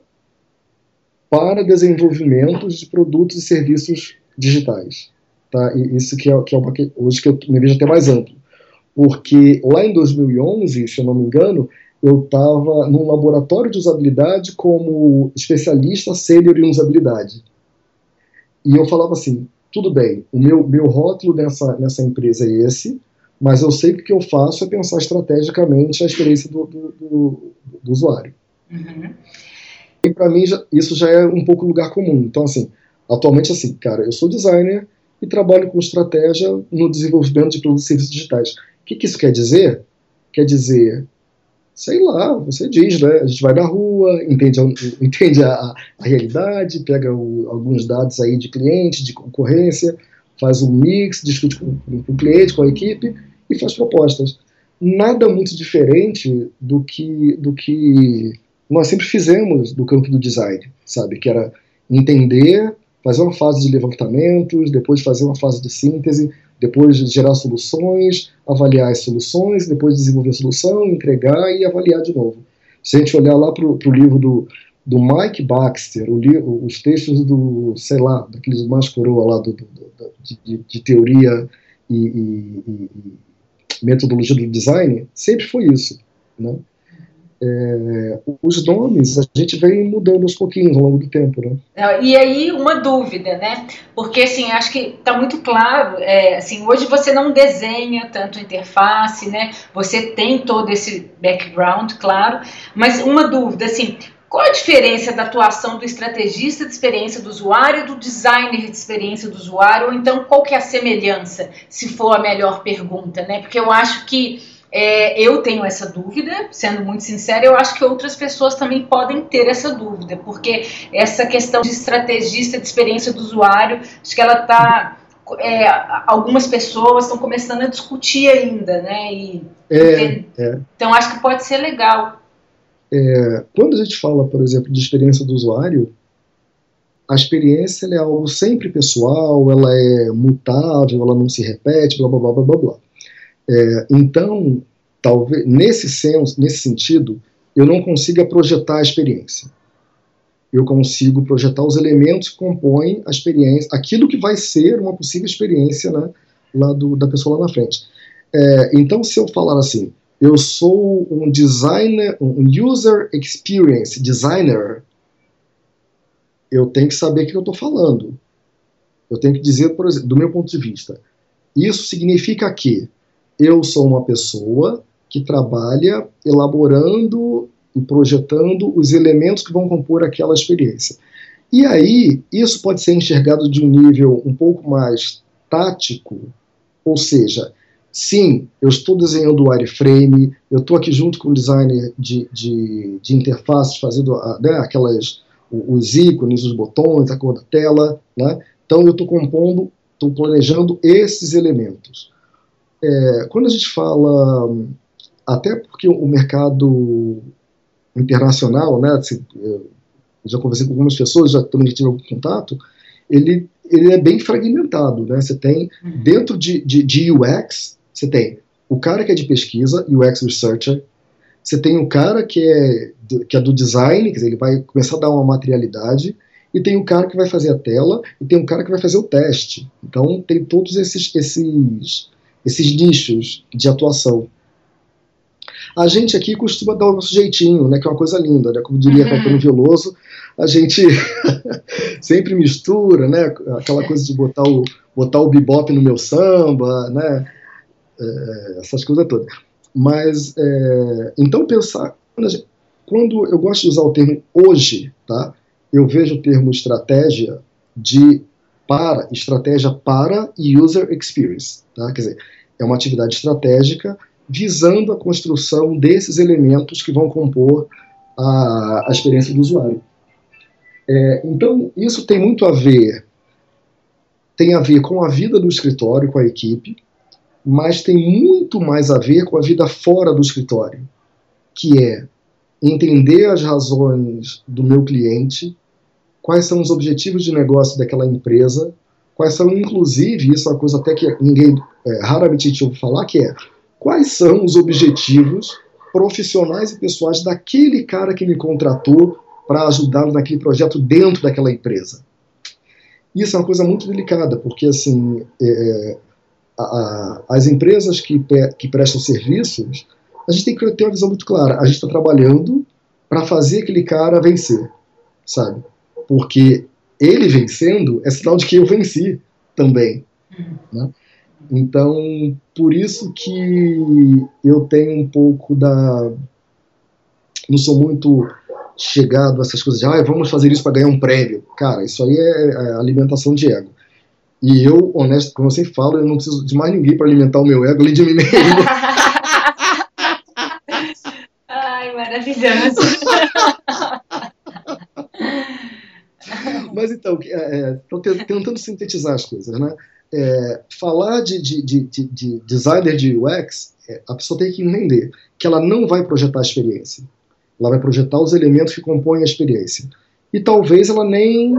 para desenvolvimento de produtos e serviços digitais. Tá? E isso que é, que é uma, hoje que eu me vejo até mais amplo. Porque lá em 2011, se eu não me engano, eu estava num laboratório de usabilidade como especialista sênior em usabilidade. E eu falava assim, tudo bem, o meu, meu rótulo nessa, nessa empresa é esse, mas eu sei que o que eu faço é pensar estrategicamente a experiência do, do, do, do usuário. Uhum. E para mim já, isso já é um pouco lugar comum. Então, assim, atualmente, assim, cara, eu sou designer e trabalho com estratégia no desenvolvimento de produtos e serviços digitais. O que, que isso quer dizer? Quer dizer sei lá, você diz, né? A gente vai na rua, entende, entende a, a realidade, pega o, alguns dados aí de cliente, de concorrência, faz um mix, discute com, com o cliente, com a equipe e faz propostas. Nada muito diferente do que, do que nós sempre fizemos no campo do design, sabe? Que era entender, fazer uma fase de levantamentos, depois fazer uma fase de síntese, depois gerar soluções, avaliar as soluções, depois desenvolver a solução, entregar e avaliar de novo. Se a gente olhar lá para o livro do, do Mike Baxter, o, os textos do, sei lá, daqueles mais coroa lá do, do, do de, de, teoria e, e, e, metodologia do design, sempre foi isso. Né? é, os nomes a gente vem mudando aos pouquinhos ao longo do tempo, né?
E aí uma dúvida, né? Porque assim acho que está muito claro, é, assim hoje você não desenha tanto interface, né? Você tem todo esse background, claro, mas uma dúvida, assim, qual a diferença da atuação do estrategista de experiência do usuário e do designer de experiência do usuário? Ou então qual que é a semelhança, se for a melhor pergunta, né? Porque eu acho que é, eu tenho essa dúvida, sendo muito sincera, eu acho que outras pessoas também podem ter essa dúvida, porque essa questão de estrategista de experiência do usuário, acho que ela está. É, algumas pessoas estão começando a discutir ainda, né? E,
é, é.
Então acho que pode ser legal.
É, quando a gente fala, por exemplo, de experiência do usuário, a experiência é algo sempre pessoal, ela é mutável, ela não se repete, blá blá blá blá blá. É, então, talvez nesse senso, nesse sentido, eu não consiga projetar a experiência. Eu consigo projetar os elementos que compõem a experiência, aquilo que vai ser uma possível experiência né, lá do, da pessoa lá na frente. É, então, se eu falar assim, eu sou um designer, um user experience designer, eu tenho que saber o que eu estou falando. Eu tenho que dizer, por exemplo, do meu ponto de vista, isso significa que eu sou uma pessoa que trabalha elaborando e projetando os elementos que vão compor aquela experiência. E aí, isso pode ser enxergado de um nível um pouco mais tático, ou seja, sim, eu estou desenhando o wireframe, eu estou aqui junto com o designer de, de, de interfaces, fazendo né, aquelas, os ícones, os botões, a cor da tela, né? então eu estou compondo, estou planejando esses elementos. É, quando a gente fala, até porque o mercado internacional, né, assim, eu já conversei com algumas pessoas, já também tive algum contato, ele, ele é bem fragmentado, né, você tem, uhum. dentro de, de, de UX, você tem o cara que é de pesquisa, UX Researcher, você tem o cara que é, do, que é do design, quer dizer, ele vai começar a dar uma materialidade, e tem o cara que vai fazer a tela, e tem o cara que vai fazer o teste. Então, tem todos esses, esses esses nichos de atuação. A gente aqui costuma dar o nosso jeitinho, né, que é uma coisa linda, né, como diria uhum. Caetano Veloso, a gente sempre mistura, né, aquela coisa de botar o, botar o bebop no meu samba, né, é, essas coisas todas. Mas, é, então pensar, quando, eu gosto de usar o termo hoje, tá, eu vejo o termo estratégia de para, estratégia para user experience. Tá? Quer dizer, é uma atividade estratégica visando a construção desses elementos que vão compor a, a experiência do usuário. É, então, isso tem muito a ver, tem a ver com a vida do escritório, com a equipe, mas tem muito mais a ver com a vida fora do escritório, que é entender as razões do meu cliente, quais são os objetivos de negócio daquela empresa, quais são, inclusive, isso é uma coisa até que ninguém é, raramente gente ouve falar, que é quais são os objetivos profissionais e pessoais daquele cara que me contratou para ajudá-lo naquele projeto dentro daquela empresa. Isso é uma coisa muito delicada, porque assim, é, a, as empresas que, que prestam serviços, a gente tem que ter uma visão muito clara. A gente está trabalhando para fazer aquele cara vencer, sabe? Porque ele vencendo é sinal de que eu venci também. Né? Então, por isso que eu tenho um pouco da. Não sou muito chegado a essas coisas de ah, vamos fazer isso para ganhar um prêmio. Cara, isso aí é, é alimentação de ego. E eu, honesto, como eu sempre falo, eu não preciso de mais ninguém para alimentar o meu ego, além de mim mesmo.
Ai, maravilhoso.
Mas então, estou é, tentando sintetizar as coisas, né? É, falar de, de, de, de, designer de UX, é, a pessoa tem que entender que ela não vai projetar a experiência. Ela vai projetar os elementos que compõem a experiência. E talvez ela nem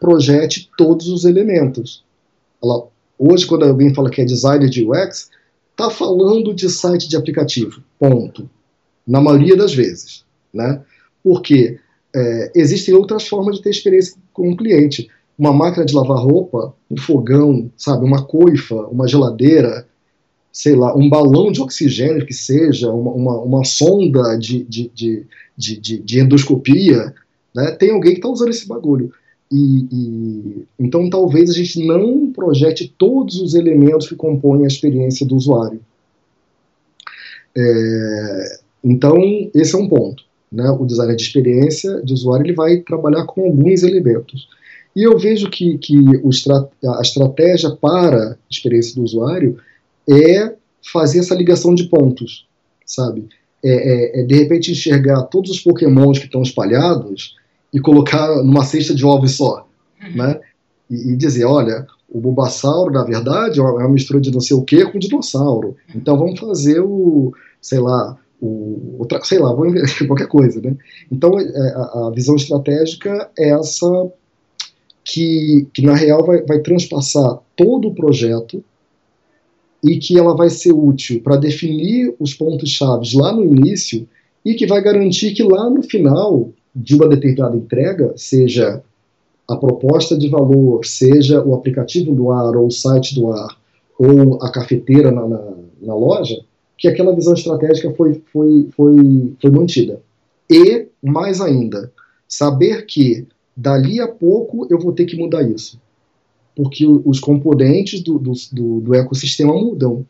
projete todos os elementos. Ela, hoje, quando alguém fala que é designer de UX, está falando de site de aplicativo. Ponto. Na maioria das vezes. Né? Porque é, existem outras formas de ter experiência com o cliente. Uma máquina de lavar roupa, um fogão, sabe, uma coifa, uma geladeira, sei lá, um balão de oxigênio que seja, uma, uma, uma sonda de, de, de, de, de endoscopia, né? tem alguém que está usando esse bagulho. E, e, então talvez a gente não projete todos os elementos que compõem a experiência do usuário. É, então esse é um ponto. Né? O designer de experiência de usuário ele vai trabalhar com alguns elementos. E eu vejo que, que o, a estratégia para a experiência do usuário é fazer essa ligação de pontos, sabe? É, é, é, de repente enxergar todos os pokémons que estão espalhados e colocar numa cesta de ovos só, uhum. né? E, e, dizer, olha, o Bulbasauro, na verdade, é uma mistura de não sei o que com dinossauro. Então vamos fazer o, sei lá, o, outra, sei lá, vou qualquer coisa, né? Então é, a, a, visão estratégica é essa que, que na real vai, vai transpassar todo o projeto e que ela vai ser útil para definir os pontos-chave lá no início e que vai garantir que lá no final de uma determinada entrega, seja a proposta de valor, seja o aplicativo do ar, ou o site do ar, ou a cafeteira na, na, na loja, que aquela visão estratégica foi, foi, foi, foi mantida. E, mais ainda, saber que dali a pouco eu vou ter que mudar isso porque os componentes do, do, do, ecossistema mudam.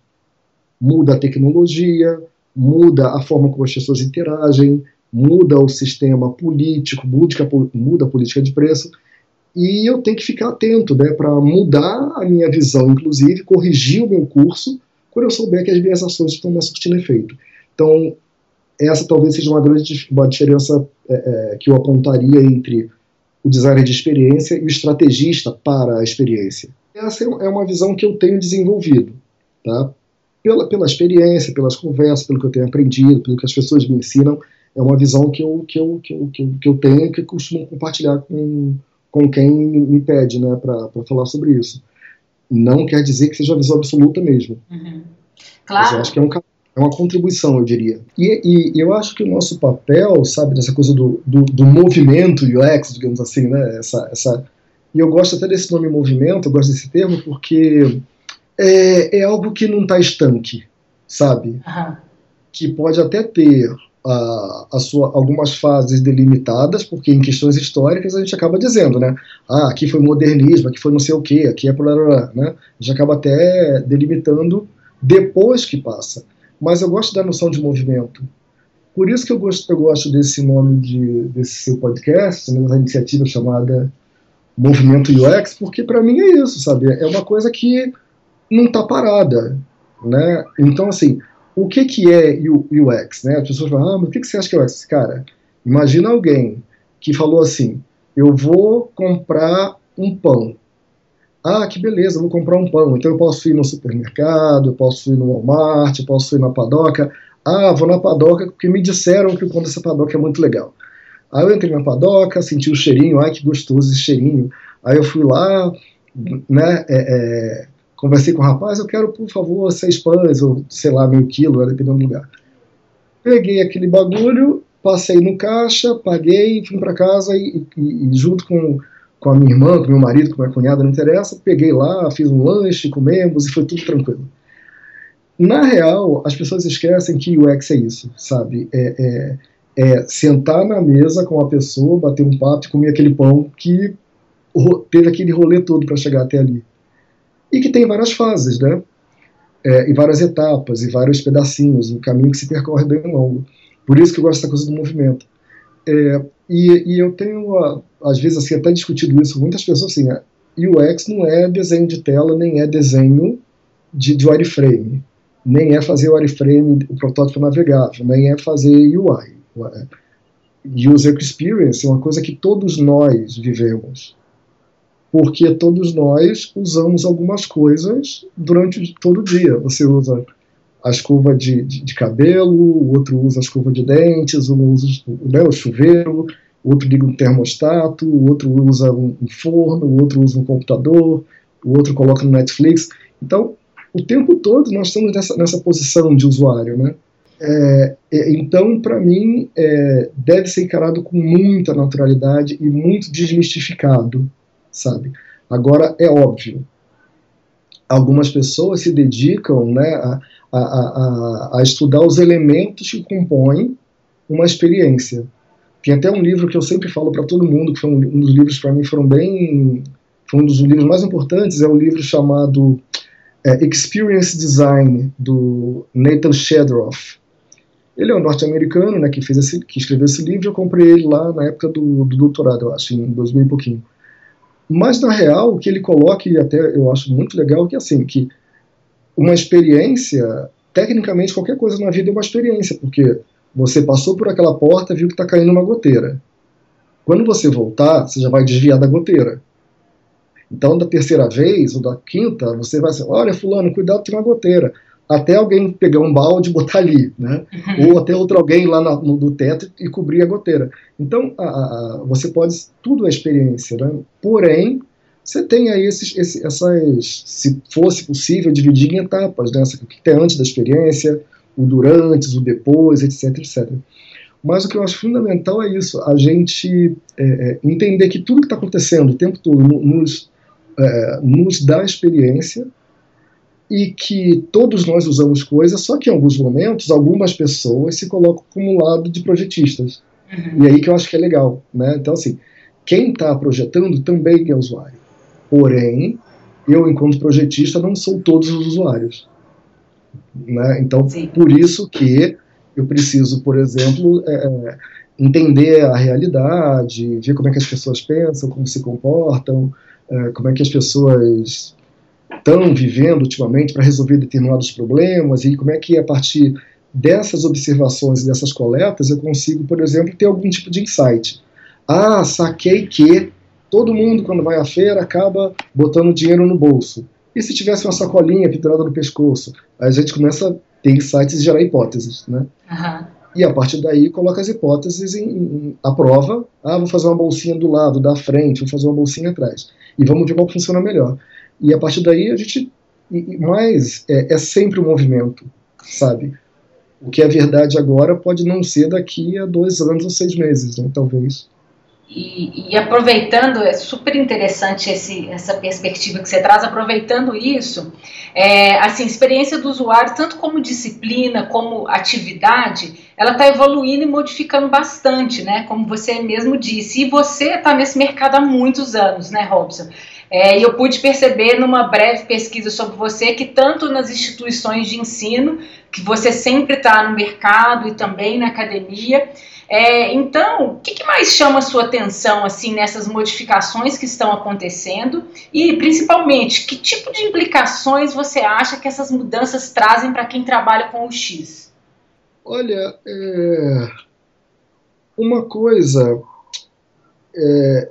Muda a tecnologia, muda a forma como as pessoas interagem, muda o sistema político, muda, a política de preço, e eu tenho que ficar atento né, para mudar a minha visão, inclusive, corrigir o meu curso, quando eu souber que as minhas ações estão me surtindo efeito. Então, essa talvez seja uma grande uma diferença é, é, que eu apontaria entre o designer de experiência e o estrategista para a experiência. Essa é, é uma visão que eu tenho desenvolvido, tá? Pela, pela experiência, pelas conversas, pelo que eu tenho aprendido, pelo que as pessoas me ensinam, é uma visão que eu, que eu, que eu, que eu, que eu tenho e que eu costumo compartilhar com, com quem me pede né, para falar sobre isso. Não quer dizer que seja a visão absoluta mesmo.
Uhum. Claro.
Mas eu acho que é um é uma contribuição, eu diria. E, e, eu acho que o nosso papel, sabe, nessa coisa do, do, do, movimento UX, digamos assim, né? Essa, essa, e eu gosto até desse nome movimento, eu gosto desse termo, porque é, é algo que não está estanque, sabe?
Uhum.
Que pode até ter a, a sua, algumas fases delimitadas, porque em questões históricas a gente acaba dizendo, né? Ah, aqui foi modernismo, aqui foi não sei o quê, aqui é por né? A gente acaba até delimitando depois que passa mas eu gosto da noção de movimento. Por isso que eu gosto, eu gosto desse nome de, desse seu podcast, né, dessa iniciativa chamada Movimento UX, porque para mim é isso, sabe? É uma coisa que não está parada, né? Então, assim, o que, que é UX, né? As pessoas falam, ah, mas o que, que você acha que é UX? Cara, imagina alguém que falou assim, eu vou comprar um pão. Ah, que beleza, vou comprar um pão. Então eu posso ir no supermercado, eu posso ir no Walmart, eu posso ir na padoca. Ah, vou na padoca porque me disseram que o pão dessa padoca é muito legal. Aí eu entrei na padoca, senti o cheirinho, ai que gostoso esse cheirinho. Aí eu fui lá, né, é, é, conversei com o rapaz, eu quero, por favor, seis pães, ou sei lá, meio quilo, dependendo do lugar. Peguei aquele bagulho, passei no caixa, paguei, fui para casa e, e, e, junto com, com a minha irmã, com meu marido, com minha cunhada, não interessa, peguei lá, fiz um lanche, comemos e foi tudo tranquilo. Na real, as pessoas esquecem que o UX é isso, sabe? É, é, é sentar na mesa com a pessoa, bater um papo e comer aquele pão que teve aquele rolê todo para chegar até ali. E que tem várias fases, né? É, e várias etapas, e vários pedacinhos, um caminho que se percorre bem longo. Por isso que eu gosto dessa coisa do movimento. É, e, e, eu tenho, às vezes, assim, até discutido isso com muitas pessoas, assim, UX não é desenho de tela, nem é desenho de, de wireframe, nem é fazer wireframe, o protótipo navegável, nem é fazer UI. User Experience é uma coisa que todos nós vivemos porque todos nós usamos algumas coisas durante todo o dia. Você usa a escova de, de, de cabelo, o outro usa a escova de dentes, um usa né, o chuveiro, o outro liga um termostato, o outro usa um, um forno, o outro usa um computador, o outro coloca no Netflix. Então, o tempo todo nós estamos nessa, nessa posição de usuário, né? É, é então, para mim, é, deve ser encarado com muita naturalidade e muito desmistificado sabe? Agora, é óbvio, algumas pessoas se dedicam né, a, a, a, a estudar os elementos que compõem uma experiência. Tem até um livro que eu sempre falo para todo mundo, que foi um, um dos livros para mim foram bem, foi um dos livros mais importantes, é um livro chamado é, Experience Design do Nathan Shedroff. Ele é um norte-americano, né, que fez esse, que escreveu esse livro. Eu comprei ele lá na época do, do doutorado, eu acho, em 2000 e pouquinho. Mas, na real, o que ele coloca, e até eu acho muito legal, que assim, que uma experiência, tecnicamente, qualquer coisa na vida é uma experiência, porque você passou por aquela porta viu que está caindo uma goteira. Quando você voltar, você já vai desviar da goteira. Então, da terceira vez ou da quinta, você vai dizer: olha, fulano, cuidado, tem uma goteira até alguém pegar um balde e botar ali, né? Uhum. Ou até outro alguém lá no, no, do teto e cobrir a goteira. Então, a, a, você pode, tudo é experiência, né? Porém, você tem aí esses, esses, essas, se fosse possível, dividir em etapas, né? O que tem antes da experiência, o durante, o depois, etc, etc. Mas o que eu acho fundamental é isso, a gente é, é, entender que tudo que está acontecendo o tempo todo nos, é, nos dá experiência, e que todos nós usamos coisas, só que em alguns momentos algumas pessoas se colocam como lado de projetistas. Uhum. E aí que eu acho que é legal, né? Então assim, quem está projetando também é usuário. Porém, eu enquanto projetista não sou todos os usuários. Né? Então, Sim. por isso que eu preciso, por exemplo, é, é, entender a realidade, ver como é que as pessoas pensam, como se comportam, é, como é que as pessoas estão vivendo ultimamente para resolver determinados problemas e como é que a partir dessas observações e dessas coletas eu consigo, por exemplo, ter algum tipo de insight. Ah, saquei que todo mundo quando vai à feira acaba botando dinheiro no bolso. E se tivesse uma sacolinha pendurada no pescoço? Aí a gente começa a ter insights e gerar hipóteses, né? Uhum. E a partir daí coloca as hipóteses em, em, a prova. Ah, vou fazer uma bolsinha do lado, da frente, vou fazer uma bolsinha atrás. E vamos ver qual funciona melhor. E a partir daí a gente. Mas é, é sempre um movimento, sabe? O que é verdade agora pode não ser daqui a dois anos ou seis meses, né, talvez.
E, e, aproveitando, é super interessante esse, essa perspectiva que você traz, aproveitando isso, é, assim, a experiência do usuário, tanto como disciplina, como atividade, ela está evoluindo e modificando bastante, né, como você mesmo disse, e você está nesse mercado há muitos anos, né, Robson? É, e eu pude perceber numa breve pesquisa sobre você que tanto nas instituições de ensino, que você sempre está no mercado e também na academia. É, então, o que, que, mais chama a sua atenção assim nessas modificações que estão acontecendo e, principalmente, que tipo de implicações você acha que essas mudanças trazem para quem trabalha com o X?
Olha, é... uma coisa é,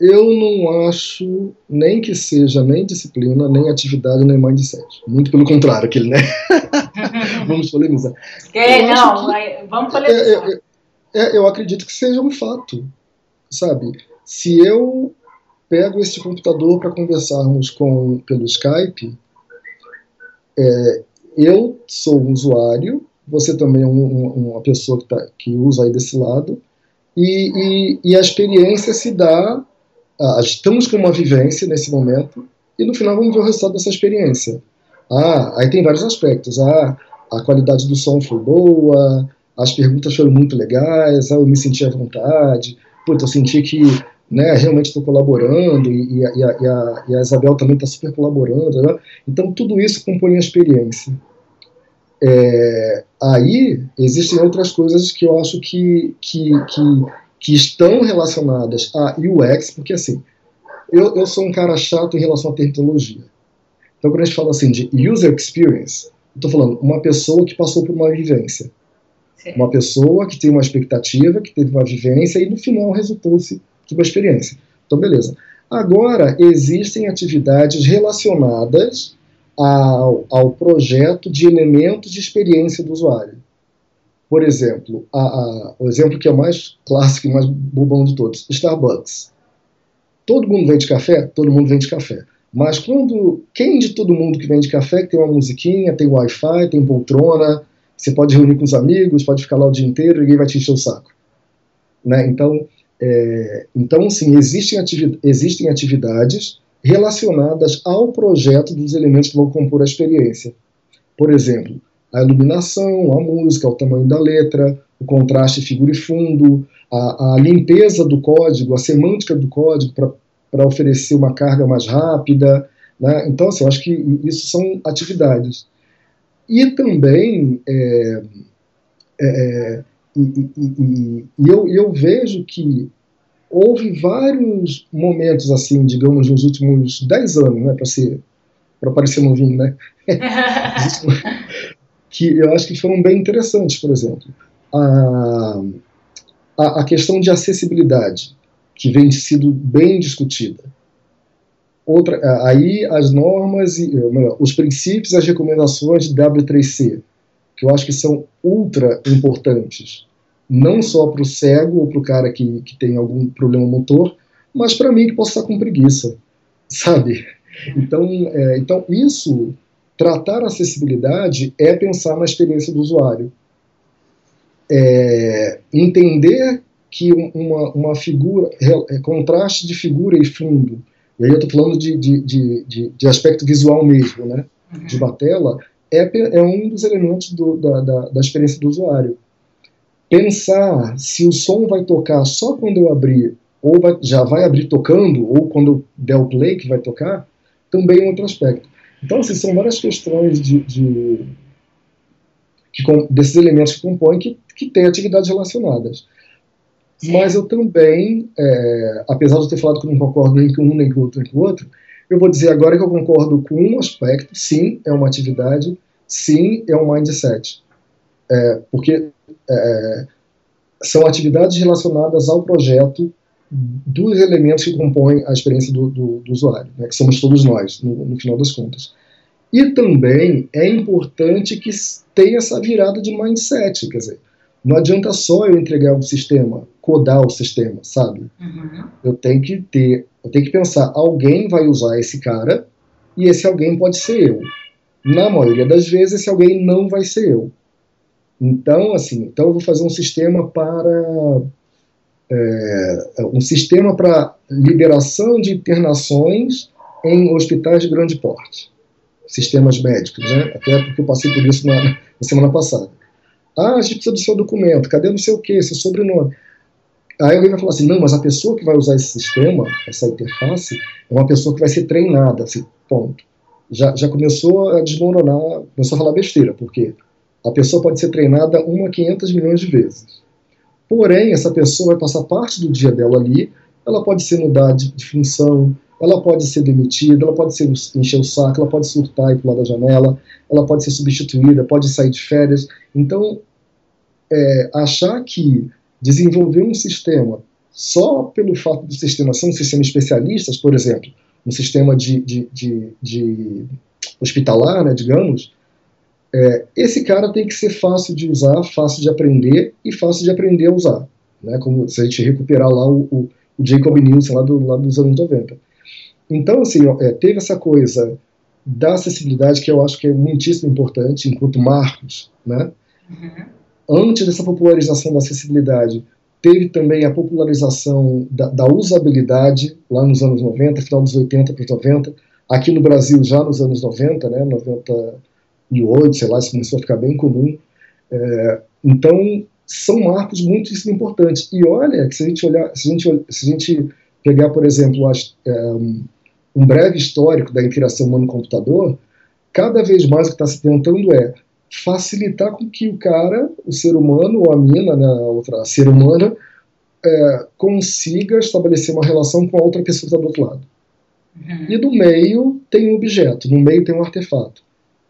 eu não acho nem que seja nem disciplina, nem atividade, nem mindset. Muito pelo contrário, aquele, né? vamos polemizar.
É, não, que, vamos polemizar.
É, é, é, eu acredito que seja um fato, sabe? Se eu pego esse computador para conversarmos com pelo Skype, é, eu sou um usuário, você também é um, um, uma pessoa que, tá, que usa aí desse lado, e, e, e a experiência se dá, ah, estamos com uma vivência nesse momento, e no final vamos ver o resultado dessa experiência. Ah, aí tem vários aspectos. Ah, a qualidade do som foi boa, as perguntas foram muito legais, ah, eu me senti à vontade, Putz, eu senti que né, realmente estou colaborando e, e, a, e, a, e, a, Isabel também está super colaborando. Né? Então, tudo isso compõe a experiência. É, aí, existem outras coisas que eu acho que, que, que, que estão relacionadas a UX, porque assim, eu, eu sou um cara chato em relação à tecnologia. Então, quando a gente fala assim de user experience, estou falando uma pessoa que passou por uma vivência. Sim. Uma pessoa que tem uma expectativa, que teve uma vivência e no final resultou-se de uma experiência. Então, beleza. Agora, existem atividades relacionadas ao, ao projeto de elementos de experiência do usuário. Por exemplo, a, a, o exemplo que é mais clássico e mais bobão de todos, Starbucks. Todo mundo vende café? Todo mundo vende café. Mas quando quem de todo mundo que vende café tem uma musiquinha, tem Wi-Fi, tem poltrona, você pode reunir com os amigos, pode ficar lá o dia inteiro, ninguém vai te encher o saco, né? Então, é, então sim, existem, ativi existem atividades relacionadas ao projeto dos elementos que vão compor a experiência. Por exemplo, a iluminação, a música, o tamanho da letra, o contraste figura e fundo, a, a limpeza do código, a semântica do código para oferecer uma carga mais rápida. Né? Então, assim, eu acho que isso são atividades. E também, é, é, é e, e, e eu, eu vejo que houve vários momentos, assim, digamos, nos últimos 10 anos, né, para ser para parecer novinho, né? que eu acho que foram bem interessantes, por exemplo. A, a, a questão de acessibilidade que vem sido bem discutida. Outra, aí as normas, e, melhor, os princípios e as recomendações de W3C, que eu acho que são ultra importantes, não só para o cego ou para o cara que, que tem algum problema motor, mas para mim que posso estar com preguiça, sabe? Então, é, então isso, tratar a acessibilidade é pensar na experiência do usuário. É, entender que uma, uma figura, é, contraste de figura e fundo, e aí eu estou falando de, de, de, de, aspecto visual mesmo, né, uhum. de uma tela, é, é um dos elementos do, da, da, da experiência do usuário. Pensar se o som vai tocar só quando eu abrir, ou vai, já vai abrir tocando, ou quando eu der o play que vai tocar, também é outro aspecto. Então, assim, são várias questões de, de que, desses elementos que compõem que, que têm atividades relacionadas. Mas eu também, é, apesar de eu ter falado que não concordo nem com um, nem com o outro, nem com o outro, eu vou dizer agora que eu concordo com um aspecto, sim, é uma atividade, sim, é um mindset. É, porque é, são atividades relacionadas ao projeto dos elementos que compõem a experiência do, do, do usuário, né, que somos todos nós, no, no, final das contas. E também é importante que tenha essa virada de mindset, quer dizer, não adianta só eu entregar um sistema, codar o sistema, sabe? Uhum. Eu tenho que ter, eu tenho que pensar, alguém vai usar esse cara e esse alguém pode ser eu. Na maioria das vezes, esse alguém não vai ser eu. Então, assim, então eu vou fazer um sistema para é, um sistema para liberação de internações em hospitais de grande porte, sistemas médicos, né? Até porque eu passei por isso na, na semana passada. Ah, a gente precisa do seu documento, cadê não sei o que, seu sobrenome? Aí alguém vai falar assim, não, mas a pessoa que vai usar esse sistema, essa interface, é uma pessoa que vai ser treinada, assim, ponto. Já, já começou a desmoronar, começou a falar besteira, porque a pessoa pode ser treinada uma a 500 milhões de vezes. Porém, essa pessoa vai passar parte do dia dela ali, ela pode ser mudada de, de função, ela pode ser demitida, ela pode ser, encher o saco, ela pode surtar e pular da janela, ela pode ser substituída, pode sair de férias. Então, é, achar que desenvolver um sistema só pelo fato do sistema ser um sistema especialista, por exemplo, um sistema de, de, de, de hospitalar, né, digamos, é, esse cara tem que ser fácil de usar, fácil de aprender e fácil de aprender a usar. Né, como se a gente recuperar lá o, o o Jacob Nielsen lá, do, lá dos anos 90. Então, assim, é, teve essa coisa da acessibilidade que eu acho que é muitíssimo importante enquanto marcos, né? Uhum. Antes dessa popularização da acessibilidade, teve também a popularização da, da, usabilidade lá nos anos 90, final dos 80 para os 90, aqui no Brasil já nos anos 90, né, 98, sei lá, isso começou a ficar bem comum. É, então, são marcos muito importantes. E olha, se a gente olhar, se a gente, se a gente pegar, por exemplo, as, é, um breve histórico da interação humano-computador, cada vez mais o que está se tentando é facilitar com que o cara, o ser humano, ou a mina, né, a outra a ser humana, é, consiga estabelecer uma relação com a outra pessoa que está do outro lado. Uhum. E no meio tem um objeto, no meio tem um artefato.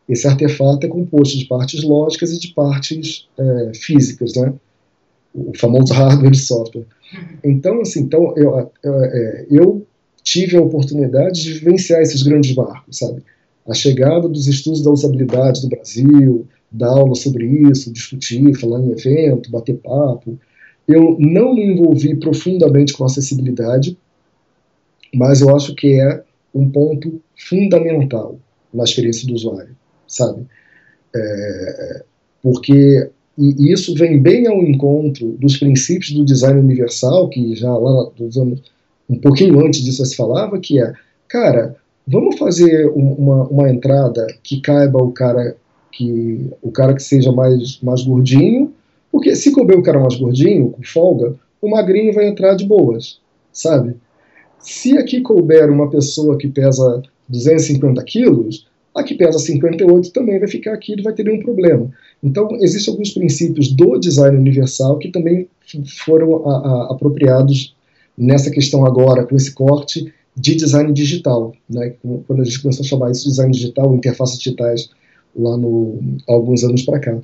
Esse artefato é composto de partes lógicas e de partes é, físicas, né? o famoso hardware e software. Então, assim, então eu, eu, é, eu tive a oportunidade de vivenciar esses grandes marcos, sabe? A chegada dos estudos da usabilidade do Brasil, dar aula sobre isso, discutir, falar em evento, bater papo. Eu não me envolvi profundamente com acessibilidade, mas eu acho que é um ponto fundamental na experiência do usuário, sabe? É, porque e isso vem bem ao encontro dos princípios do design universal, que já lá dos anos um pouquinho antes disso se falava, que é, cara, vamos fazer uma, uma entrada que caiba o cara que o cara que seja mais, mais gordinho, porque se couber o cara mais gordinho, com folga, o magrinho vai entrar de boas, sabe? Se aqui couber uma pessoa que pesa 250 quilos, a que pesa 58 também vai ficar aqui, não vai ter nenhum problema. Então, existem alguns princípios do design universal que também foram a, a, apropriados nessa questão agora, com esse corte de design digital, né? quando a gente começou a chamar isso de design digital, interfaces digitais, lá no alguns anos para cá.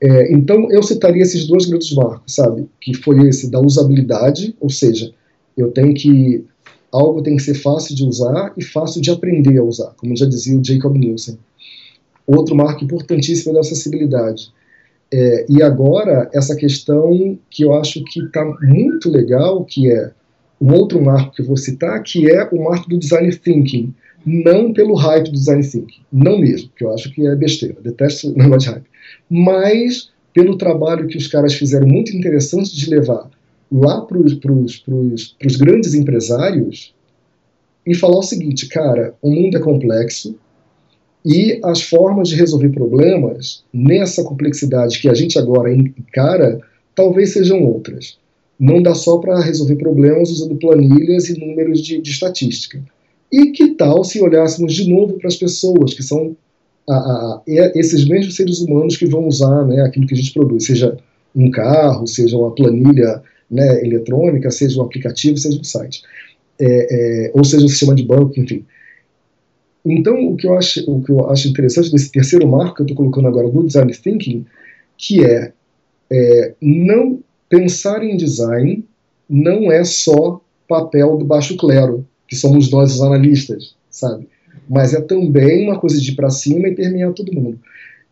É, então, eu citaria esses dois grandes marcos, sabe? Que foi esse da usabilidade, ou seja, eu tenho que algo tem que ser fácil de usar e fácil de aprender a usar, como já dizia o Jacob Nielsen. Outro marco importantíssimo é da acessibilidade. É, e agora, essa questão que eu acho que está muito legal, que é um outro marco que eu vou citar, que é o marco do design thinking. Não pelo hype do design thinking, não mesmo, que eu acho que é besteira, detesto o negócio de hype, mas pelo trabalho que os caras fizeram muito interessante de levar lá para os grandes empresários e falar o seguinte, cara, o mundo é complexo, e as formas de resolver problemas nessa complexidade que a gente agora encara talvez sejam outras. Não dá só para resolver problemas usando planilhas e números de, de, estatística. E que tal se olhássemos de novo para as pessoas, que são a, a, esses mesmos seres humanos que vão usar né, aquilo que a gente produz, seja um carro, seja uma planilha né, eletrônica, seja um aplicativo, seja um site, é, é, ou seja um sistema de banco, enfim. Então, o que eu acho, o que eu acho interessante desse terceiro marco que eu estou colocando agora do design thinking, que é, é, não pensar em design não é só papel do baixo clero, que somos nós os analistas, sabe? Mas é também uma coisa de ir para cima e permear todo mundo.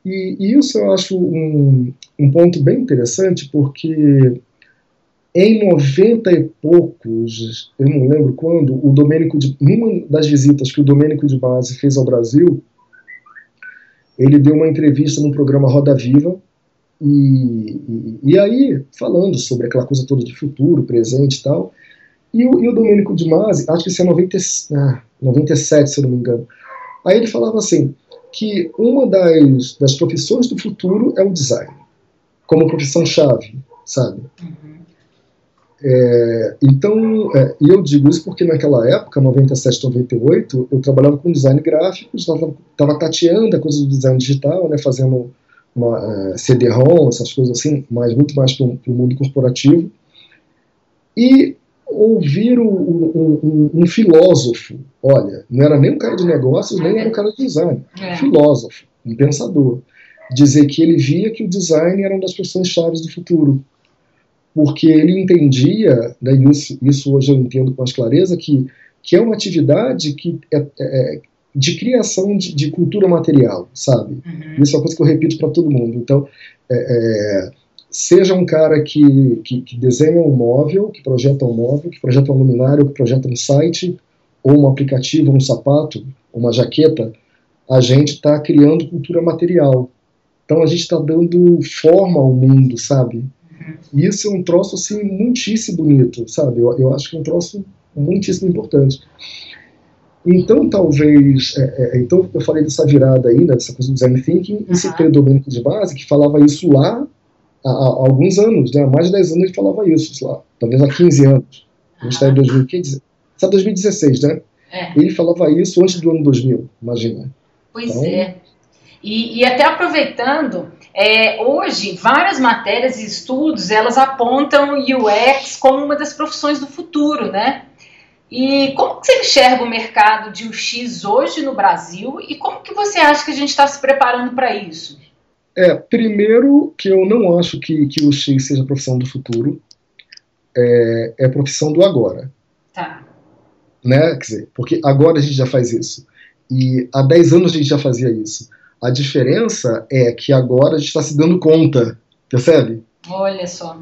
E, e isso eu acho um, um ponto bem interessante, porque em 90 e poucos, eu não lembro quando, o Domênico de, numa das visitas que o Domênico de Base fez ao Brasil, ele deu uma entrevista no programa Roda Viva, e, e, e, aí, falando sobre aquela coisa toda de futuro, presente e tal, e o, e o Domênico de Masi, acho que isso é 90, ah, 97, se eu não me engano, aí ele falava assim, que uma das, das profissões do futuro é o design, como profissão-chave, sabe? É, então, é, e eu digo isso porque naquela época, 97, 98, eu trabalhava com design gráfico, estava tateando a coisa do design digital, né, fazendo uma uh, é, CD-ROM, essas coisas assim, mas muito mais para o mundo corporativo. E ouvir um, um, um, filósofo, olha, não era nem um cara de negócios, nem era um cara de design, é. um filósofo, um pensador, dizer que ele via que o design era uma das profissões chaves do futuro porque ele entendia, né, isso, hoje eu entendo com mais clareza, que, que é uma atividade que é, é, é de criação de, de, cultura material, sabe? Uhum. Isso é uma coisa que eu repito para todo mundo. Então, é, é seja um cara que, que, que, desenha um móvel, que projeta um móvel, que projeta um luminário, que projeta um site, ou um aplicativo, um sapato, uma jaqueta, a gente está criando cultura material. Então a gente está dando forma ao mundo, sabe? E isso é um troço assim muitíssimo bonito, sabe? Eu, eu acho que é um troço muitíssimo importante. Então, talvez, é, é, então eu falei dessa virada aí, né, dessa coisa do design thinking, uhum. e citei o Domênico de Base, que falava isso lá há, há, alguns anos, né, há mais de 10 anos ele falava isso, lá, talvez há 15 anos. A gente está em 2015, está 2016, né? É. Ele falava isso antes do ano 2000, imagina.
Pois então, é. E, e, até aproveitando, é, hoje várias matérias e estudos elas apontam o UX como uma das profissões do futuro, né? E como que você enxerga o mercado de UX hoje no Brasil e como que você acha que a gente está se preparando para isso?
É, primeiro que eu não acho que, que o UX seja a profissão do futuro, é, é a profissão do agora.
Tá.
Né? Quer dizer, porque agora a gente já faz isso. E há 10 anos a gente já fazia isso. A diferença é que agora a gente está se dando conta, percebe?
Olha só.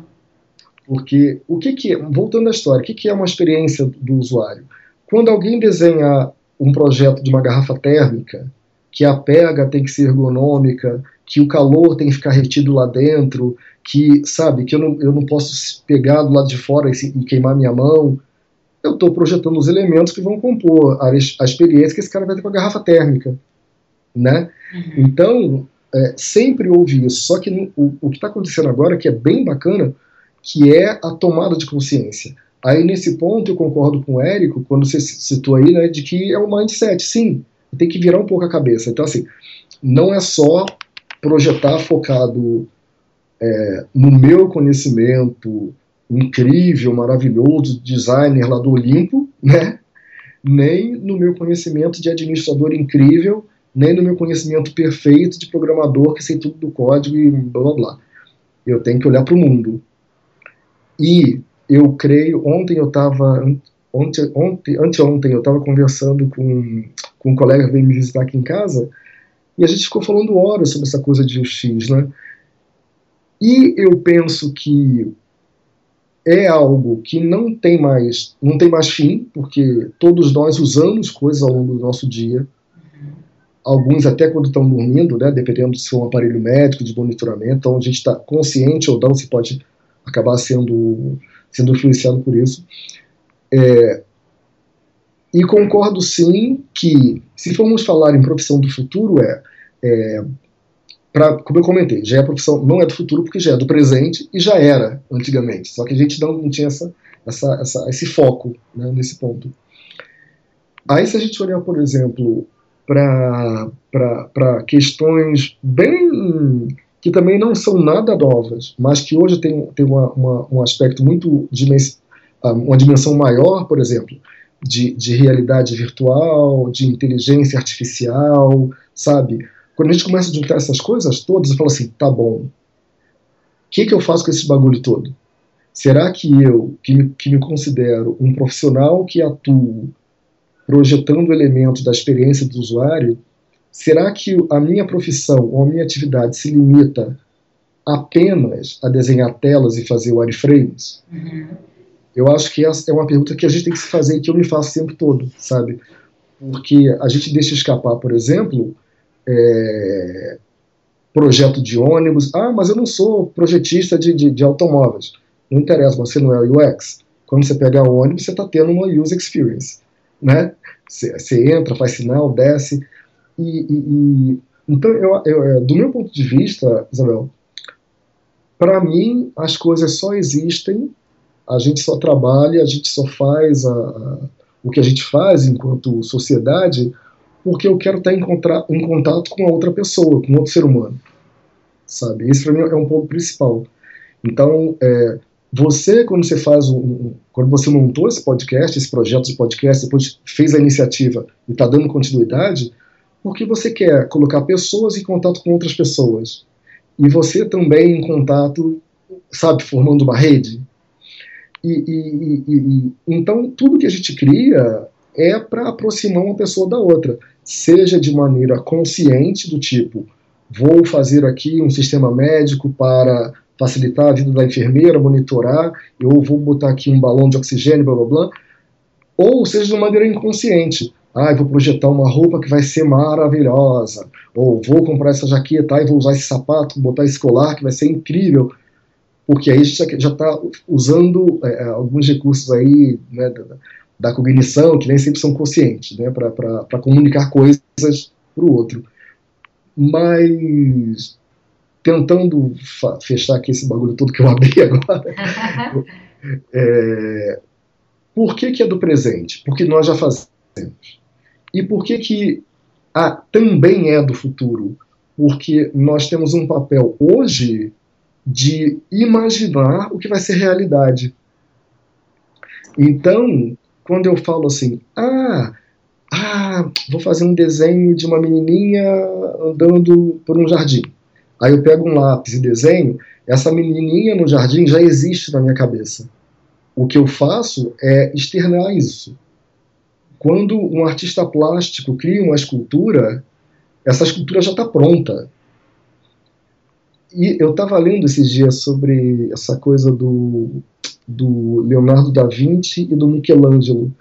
Porque o que, que é, voltando à história, o que, que é uma experiência do usuário? Quando alguém desenha um projeto de uma garrafa térmica, que a pega tem que ser ergonômica, que o calor tem que ficar retido lá dentro, que, sabe, que eu não, eu não posso pegar do lado de fora e, e queimar minha mão, eu estou projetando os elementos que vão compor a, a, experiência que esse cara vai ter com a garrafa térmica, né? Uhum. Então, é, sempre houve isso, só que o, o que está acontecendo agora, que é bem bacana, que é a tomada de consciência. Aí, nesse ponto, eu concordo com o Érico, quando você citou aí, né, de que é um mindset. Sim, tem que virar um pouco a cabeça. Então, assim, não é só projetar focado é, no meu conhecimento incrível, maravilhoso, designer lá do Olimpo, né? nem no meu conhecimento de administrador incrível, nem no meu conhecimento perfeito de programador que sei tudo do código e blá blá blá. Eu tenho que olhar para o mundo. E eu creio, ontem eu estava, ontem, ontem, anteontem eu estava conversando com, com um colega que veio me visitar aqui em casa, e a gente ficou falando horas sobre essa coisa de UX, né? E eu penso que é algo que não tem mais, não tem mais fim, porque todos nós usamos coisas ao longo do nosso dia. Alguns até quando estão dormindo, né, dependendo se for um aparelho médico de monitoramento, então a gente está consciente ou não, se pode acabar sendo, sendo influenciado por isso. É, e concordo sim que, se formos falar em profissão do futuro, é, é pra, como eu comentei, já é profissão, não é do futuro porque já é do presente e já era antigamente. Só que a gente não, não tinha essa, essa, essa, esse foco né, nesse ponto. Aí, se a gente olhar, por exemplo, para questões bem que também não são nada novas, mas que hoje tem, tem uma, uma, um aspecto muito dimens, ah, uma dimensão maior, por exemplo, de, de realidade virtual, de inteligência artificial, sabe? Quando a gente começa a juntar essas coisas todas, eu falo assim, tá bom, o que, que eu faço com esse bagulho todo? Será que eu, que me, que me considero um profissional que atuo projetando elementos da experiência do usuário, Será que a minha profissão ou a minha atividade se limita apenas a desenhar telas e fazer wireframes? Uhum. Eu acho que essa é uma pergunta que a gente tem que se fazer e que eu me faço o tempo todo, sabe? Porque a gente deixa escapar, por exemplo, é, projeto de ônibus. Ah, mas eu não sou projetista de, de, de automóveis. Não interessa, você não é UX. Quando você pega o ônibus, você está tendo uma user experience, né? Você, entra, faz sinal, desce. E, e, e então, eu, eu, é, do meu ponto de vista, Isabel, para mim as coisas só existem, a gente só trabalha, a gente só faz a, a, o que a gente faz enquanto sociedade, porque eu quero estar em, contra, em contato com a outra pessoa, com outro ser humano, sabe? Esse para mim é um ponto principal. Então, é, você quando você faz um, quando você montou esse podcast, esse projeto de podcast, depois fez a iniciativa e está dando continuidade, porque você quer colocar pessoas em contato com outras pessoas. E você também em contato, sabe, formando uma rede. E, e, e, e então, tudo que a gente cria é para aproximar uma pessoa da outra, seja de maneira consciente, do tipo, vou fazer aqui um sistema médico para facilitar a vida da enfermeira, monitorar, eu vou botar aqui um balão de oxigênio, blá blá blá, ou seja de uma maneira inconsciente. Ah, eu vou projetar uma roupa que vai ser maravilhosa, ou vou comprar essa jaqueta e vou usar esse sapato, botar esse colar que vai ser incrível, porque aí já está usando é, é, alguns recursos aí né, da, da, cognição que nem sempre são conscientes, né, para comunicar coisas para o outro. Mas tentando fechar aqui esse bagulho todo que eu abri agora. é, por que, que é do presente? Porque nós já fazemos. E por que, que ah, também é do futuro? Porque nós temos um papel hoje de imaginar o que vai ser realidade. Então, quando eu falo assim, ah, ah, vou fazer um desenho de uma menininha andando por um jardim. Aí eu pego um lápis e desenho, essa menininha no jardim já existe na minha cabeça. O que eu faço é externar isso. Quando um artista plástico cria uma escultura, essa escultura já está pronta. E eu estava lendo esses dias sobre essa coisa do, do Leonardo da Vinci e do Michelangelo.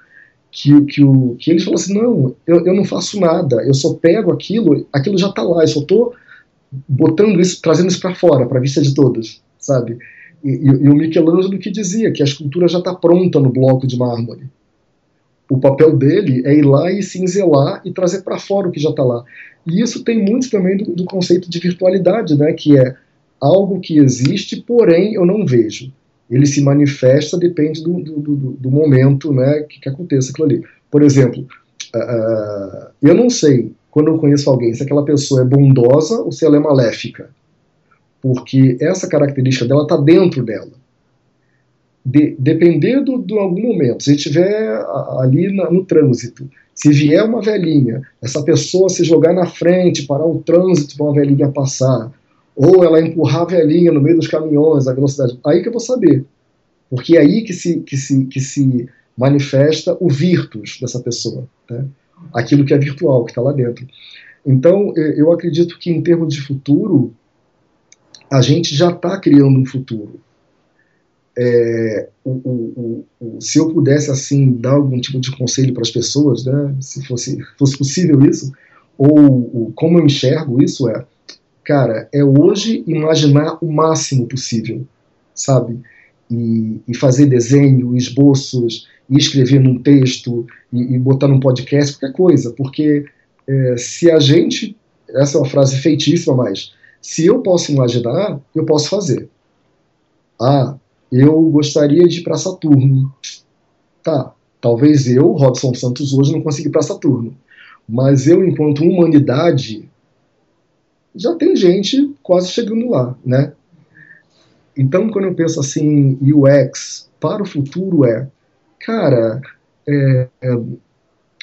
Que, que, o, que eles falam assim: não, eu, eu não faço nada, eu só pego aquilo, aquilo já está lá, eu só estou botando isso, trazendo isso para fora, para a vista de todos, sabe? E, e, e, o Michelangelo que dizia que a escultura já está pronta no bloco de mármore. O papel dele é ir lá e cinzelar e trazer para fora o que já está lá. E isso tem muito também do, do, conceito de virtualidade, né? Que é algo que existe, porém eu não vejo. Ele se manifesta, depende do, do, do, do momento, né? Que, que aconteça aquilo ali. Por exemplo, uh, eu não sei quando eu conheço alguém, se aquela pessoa é bondosa ou se ela é maléfica. Porque essa característica dela está dentro dela. De, dependendo de algum momento, se estiver ali na, no trânsito, se vier uma velhinha, essa pessoa se jogar na frente, parar o trânsito para uma velhinha passar, ou ela empurrar a velhinha no meio dos caminhões, a velocidade, aí que eu vou saber. Porque é aí que se, que se, que se manifesta o virtus dessa pessoa. Né? Aquilo que é virtual, que está lá dentro. Então, eu acredito que em termos de futuro, a gente já está criando um futuro. É, o, o, o, se eu pudesse assim dar algum tipo de conselho para as pessoas, né, se fosse, fosse possível isso, ou, como eu enxergo isso é, cara, é hoje imaginar o máximo possível, sabe? E, e fazer desenho, esboços, e escrever num texto e, e botar num podcast, qualquer coisa, porque é, se a gente, essa é uma frase feitíssima, mas se eu posso imaginar, eu posso fazer. Ah, eu gostaria de ir para Saturno. Tá, talvez eu, Robson Santos, hoje não consiga ir para Saturno, mas eu, enquanto humanidade, já tem gente quase chegando lá, né? Então, quando eu penso assim, UX para o futuro é cara, é, é,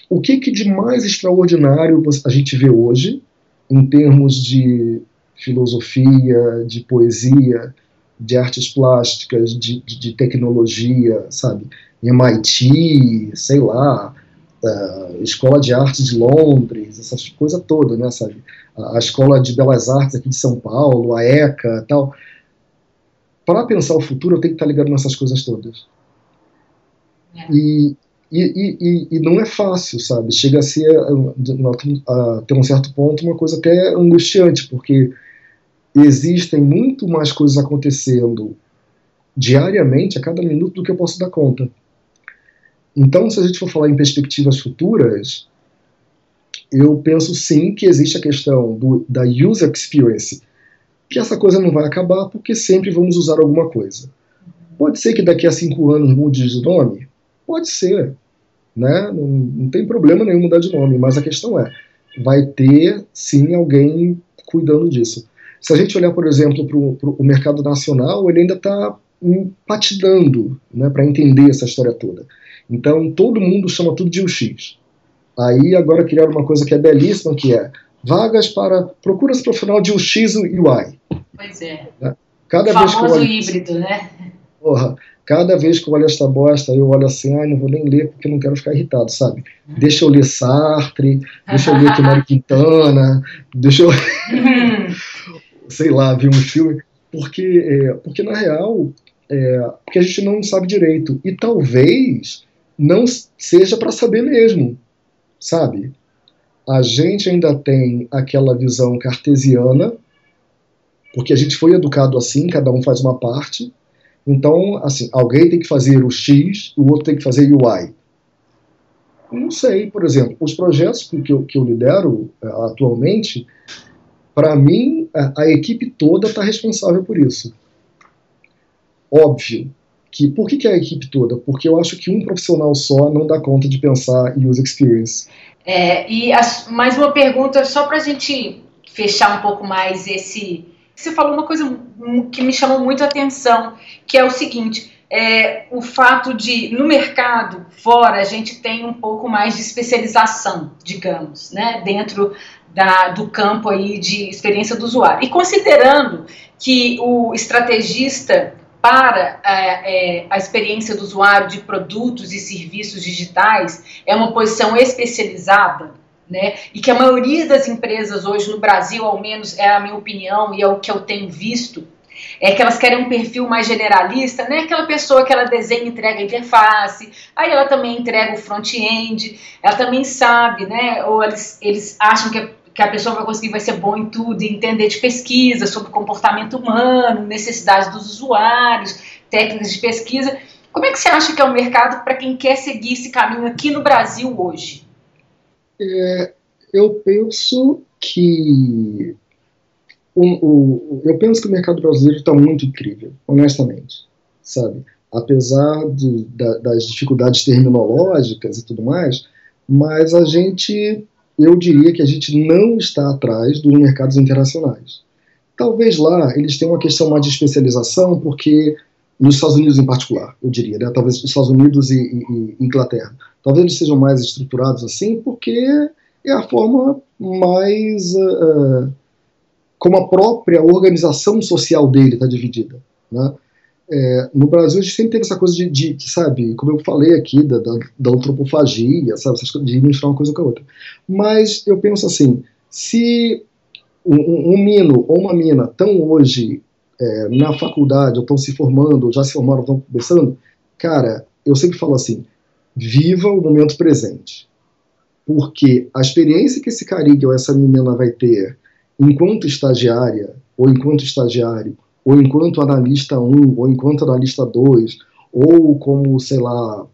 o que, que de mais extraordinário a gente vê hoje, em termos de filosofia, de poesia, de artes plásticas, de, de, de tecnologia, sabe? MIT, sei lá, uh, Escola de Artes de Londres, essas coisas todas, né, sabe? A, Escola de Belas Artes aqui de São Paulo, a ECA tal. Para pensar o futuro, eu tenho que estar ligado nessas coisas todas. É. E, e, e, não é fácil, sabe? Chega a ser, a, a ter um certo ponto, uma coisa até angustiante, porque existem muito mais coisas acontecendo diariamente, a cada minuto, do que eu posso dar conta. Então, se a gente for falar em perspectivas futuras, eu penso sim que existe a questão do, da user experience, que essa coisa não vai acabar porque sempre vamos usar alguma coisa. Pode ser que daqui a cinco anos mude de nome? Pode ser, né? Não, não tem problema nenhum mudar de nome, mas a questão é, vai ter sim alguém cuidando disso. Se a gente olhar, por exemplo, para o mercado nacional, ele ainda está empatidando né, para entender essa história toda. Então, todo mundo chama tudo de UX. Aí, agora criaram uma coisa que é belíssima, que é vagas para procuras profissional de UX e UI.
Pois é. Né? Cada o vez que eu olho, híbrido, né?
Porra, Cada vez que eu olho esta bosta, eu olho assim, ai, não vou nem ler porque não quero ficar irritado, sabe? Deixa eu ler Sartre, deixa eu ler Mário Quintana, deixa eu. sei lá, ver um filme. porque, é, porque na real, é, porque a gente não sabe direito. E talvez não seja para saber mesmo, sabe? A gente ainda tem aquela visão cartesiana, porque a gente foi educado assim, cada um faz uma parte. Então, assim, alguém tem que fazer o X, o outro tem que fazer o Y. Não sei, por exemplo, os projetos que eu, que eu lidero uh, atualmente, para mim, a, a, equipe toda está responsável por isso. Óbvio que, por que, que é a equipe toda? Porque eu acho que um profissional só não dá conta de pensar em user experience.
É, e as, mais uma pergunta, só para a gente fechar um pouco mais esse. Você falou uma coisa que me chamou muito a atenção, que é o seguinte: é, o fato de, no mercado fora, a gente tem um pouco mais de especialização, digamos, né, dentro da, do campo aí de experiência do usuário. E considerando que o estrategista para é, é, a experiência do usuário de produtos e serviços digitais é uma posição especializada, né? E que a maioria das empresas hoje no Brasil, ao menos é a minha opinião e é o que eu tenho visto, é que elas querem um perfil mais generalista, né? Aquela pessoa que ela desenha e entrega a interface, aí ela também entrega o front-end, ela também sabe, né? Ou eles, eles acham que a, que a pessoa vai conseguir, vai ser bom em tudo, entender de pesquisa sobre comportamento humano, necessidades dos usuários, técnicas de pesquisa. Como é que você acha que é o mercado para quem quer seguir esse caminho aqui no Brasil hoje?
É, eu penso que o, eu penso que o mercado brasileiro está muito incrível, honestamente, sabe? Apesar de, da, das dificuldades terminológicas e tudo mais, mas a gente, eu diria que a gente não está atrás dos mercados internacionais. Talvez lá eles tenham uma questão mais de especialização, porque nos Estados Unidos em particular, eu diria, né? talvez os Estados Unidos e, e, e Inglaterra, talvez eles sejam mais estruturados assim, porque é a forma mais uh, como a própria organização social dele está dividida. Né? É, no Brasil a gente sempre teve essa coisa de, de, de sabe, como eu falei aqui, da, da, da antropofagia, sabe, de misturar uma coisa com a outra. Mas eu penso assim, se um, um mino ou uma mina estão hoje é, na faculdade, ou estão se formando, ou já se formaram, estão começando, cara, eu sempre falo assim, viva o momento presente. Porque a experiência que esse carinha ou essa menina vai ter enquanto estagiária, ou enquanto estagiário, ou enquanto analista 1, ou enquanto analista 2, ou como, sei lá,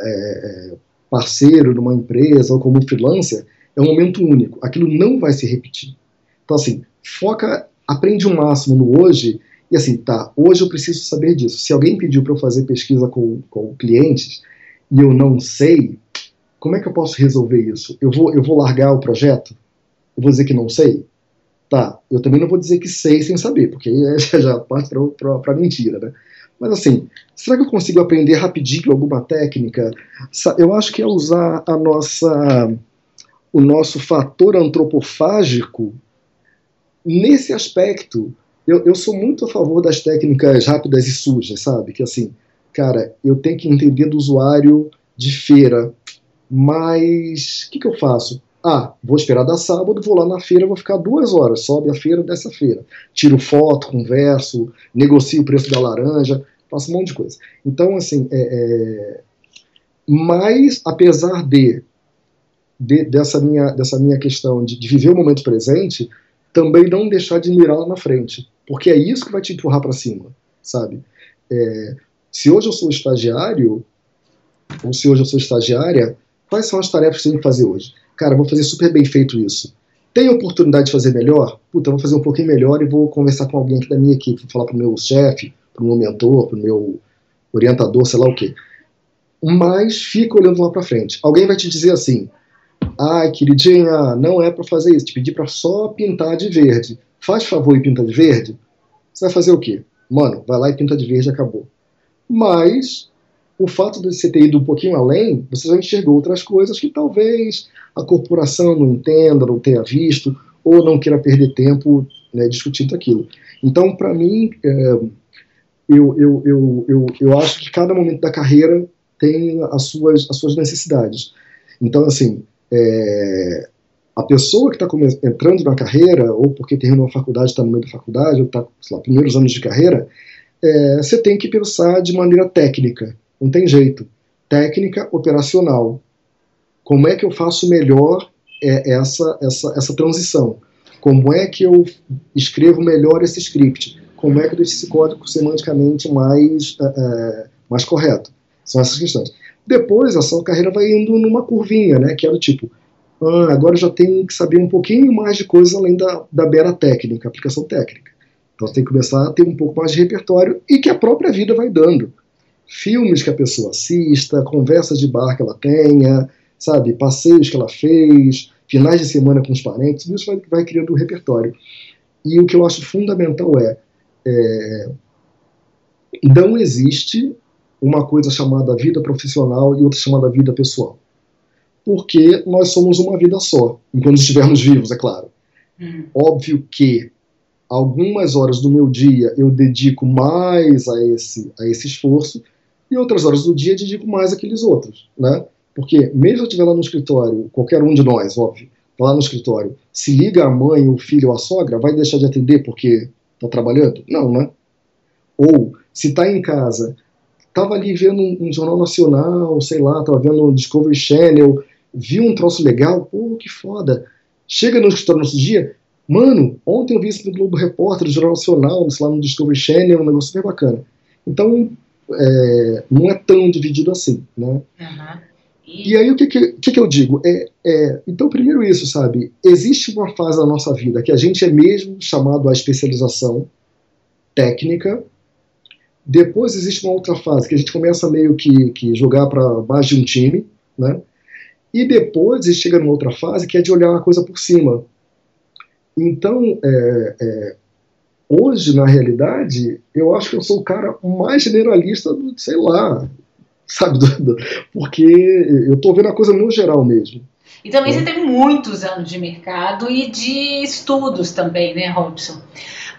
é, parceiro de uma empresa, ou como freelancer, é um momento único. Aquilo não vai se repetir. Então, assim, foca, aprende o máximo no hoje, e assim, tá, hoje eu preciso saber disso. Se alguém pediu para eu fazer pesquisa com, com clientes, e eu não sei, como é que eu posso resolver isso? Eu vou, eu vou largar o projeto? Eu vou dizer que não sei? Tá, eu também não vou dizer que sei sem saber, porque aí já, já parte para mentira, né? Mas assim, será que eu consigo aprender rapidinho alguma técnica? Eu acho que é usar a nossa, o nosso fator antropofágico nesse aspecto. Eu, eu sou muito a favor das técnicas rápidas e sujas, sabe? Que assim, cara, eu tenho que entender do usuário de feira, mas o que, que eu faço? Ah, vou esperar dar sábado, vou lá na feira, vou ficar duas horas, sobe a feira dessa feira. Tiro foto, converso, negocio o preço da laranja, faço um monte de coisa. Então, assim, é, é... mas apesar de, de, dessa, minha, dessa minha questão de, de viver o momento presente, também não deixar de mirar lá na frente, porque é isso que vai te empurrar para cima, sabe? É... se hoje eu sou estagiário, ou se hoje eu sou estagiária, quais são as tarefas que eu tenho que fazer hoje? cara, vou fazer super bem feito isso. Tem oportunidade de fazer melhor? Puta, vou fazer um pouquinho melhor e vou conversar com alguém aqui da minha equipe, vou falar pro meu chefe, pro meu mentor, pro meu orientador, sei lá o quê. Mas fica olhando lá para frente. Alguém vai te dizer assim: ai, queridinha, não é para fazer isso, te pedir para só pintar de verde. Faz favor e pinta de verde. Você vai fazer o quê? Mano, vai lá e pinta de verde acabou. Mas o fato de você ter ido um pouquinho além, você já enxergou outras coisas que talvez a corporação não entenda, não tenha visto, ou não queira perder tempo né, discutindo aquilo. Então, para mim, é, eu, eu, eu, eu, eu acho que cada momento da carreira tem as suas, as suas necessidades. Então, assim, é, A pessoa que está entrando na carreira, ou porque terminou a faculdade, está no meio da faculdade, ou está, sei lá, primeiros anos de carreira, é, você tem que pensar de maneira técnica. Não tem jeito. Técnica operacional. Como é que eu faço melhor é, essa, essa, essa transição? Como é que eu escrevo melhor esse script? Como é que eu deixo esse código semanticamente mais, é, é mais correto? São essas questões. Depois, a sua carreira vai indo numa curvinha, né? Que é do tipo, ah, agora já tenho que saber um pouquinho mais de coisas além da, da mera técnica, aplicação técnica. Então você tem que começar a ter um pouco mais de repertório e que a própria vida vai dando. Filmes que a pessoa assista, conversas de bar que ela tenha, sabe, passeios que ela fez, finais de semana com os parentes, tudo isso vai, vai criando um repertório. E o que eu acho fundamental é, é não existe uma coisa chamada vida profissional e outra chamada vida pessoal. Porque nós somos uma vida só, enquanto estivermos vivos, é claro. Hum. Óbvio que algumas horas do meu dia eu dedico mais a esse, a esse esforço e outras horas do dia dedico mais àqueles outros, né? Porque mesmo eu estiver lá no escritório, qualquer um de nós, óbvio, tá lá no escritório, se liga a mãe, o filho ou a sogra, vai deixar de atender porque está trabalhando? Não, né? Ou se está em casa, estava ali vendo um, um, jornal nacional, sei lá, estava vendo o Discovery Channel, viu um troço legal, pô, que foda. Chega no escritório no dia, Mano, ontem eu vi isso no Globo Repórter, no Jornal Nacional, sei lá, no Discovery Channel, um negócio super bacana. Então, é, não é tão dividido assim, né? Uhum. E... e... aí, o que, que, que, que eu digo? É, é, então, primeiro isso, sabe? Existe uma fase da nossa vida que a gente é mesmo chamado à especialização técnica. Depois existe uma outra fase que a gente começa meio que, que jogar para mais de um time, né? E depois a gente chega numa outra fase que é de olhar a coisa por cima então, é, é, hoje, na realidade, eu acho que eu sou o cara mais generalista do, sei lá, sabe, do, do, porque eu estou vendo a coisa no geral mesmo.
E também é. você tem muitos anos de mercado e de estudos também, né, Robson?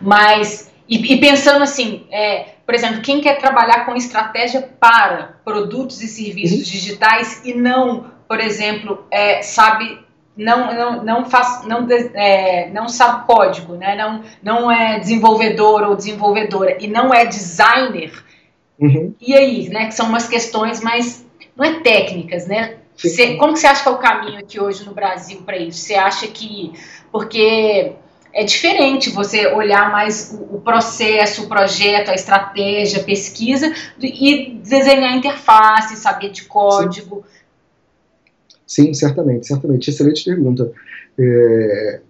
Mas, e, e pensando assim, é, por exemplo, quem quer trabalhar com estratégia para produtos e serviços uhum. digitais e não, por exemplo, é, sabe não, não, não, faz, não, é, não sabe código, né? não, não é desenvolvedor ou desenvolvedora e não é designer, uhum. e aí, né? Que são umas questões mais, não é técnicas, né? Cê, como que você acha que é o caminho aqui hoje no Brasil para isso? Você acha que, porque é diferente você olhar mais o, o, processo, o projeto, a estratégia, a pesquisa e desenhar interface, saber de código. Sim
Sim, certamente, certamente. Excelente pergunta. É...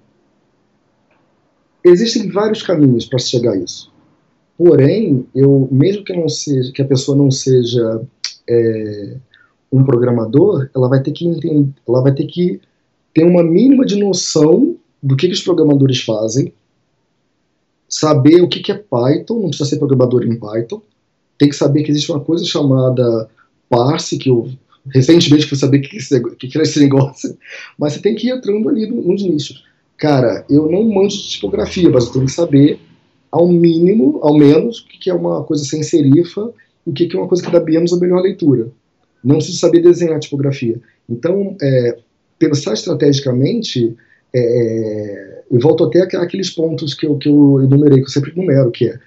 Existem vários caminhos para chegar a isso. Porém, eu, mesmo que não seja, que a pessoa não seja é, um programador, ela vai ter que entender, ela vai ter que ter uma mínima de noção do que, que os programadores fazem, saber o que, que é Python, não precisa ser programador em Python, tem que saber que existe uma coisa chamada parse, que eu recentemente fui saber o que, que, que era esse negócio, mas você tem que ir entrando ali nos nichos. Cara, eu não manjo de tipografia, mas eu tenho que saber, ao mínimo, ao menos, o que é uma coisa sem serifa e o que é uma coisa que dá menos a melhor leitura. Não preciso saber desenhar tipografia. Então, é, pensar estrategicamente, é, é eu volto até aqueles pontos que eu, que eu enumerei, que eu sempre enumero, que é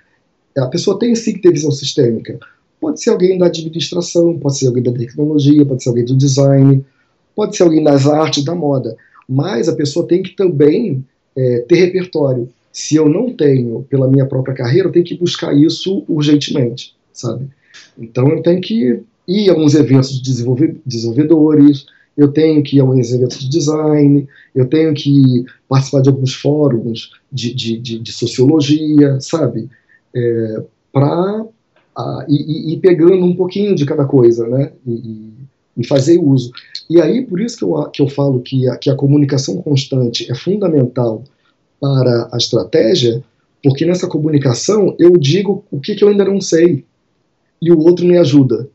a pessoa tem sim que ter visão sistêmica. Pode ser alguém da administração, pode ser alguém da tecnologia, pode ser alguém do design, pode ser alguém das artes, da moda. Mas a pessoa tem que também é, ter repertório. Se eu não tenho pela minha própria carreira, eu tenho que buscar isso urgentemente, sabe? Então eu tenho que ir a alguns eventos de desenvolvedores, eu tenho que ir a alguns eventos de design, eu tenho que participar de alguns fóruns de, de, de, de sociologia, sabe? É, para a, e, e, pegando um pouquinho de cada coisa, né? E, e, fazer uso. E aí, por isso que eu, que eu falo que a, que a comunicação constante é fundamental para a estratégia, porque nessa comunicação eu digo o que, que eu ainda não sei e o outro me ajuda.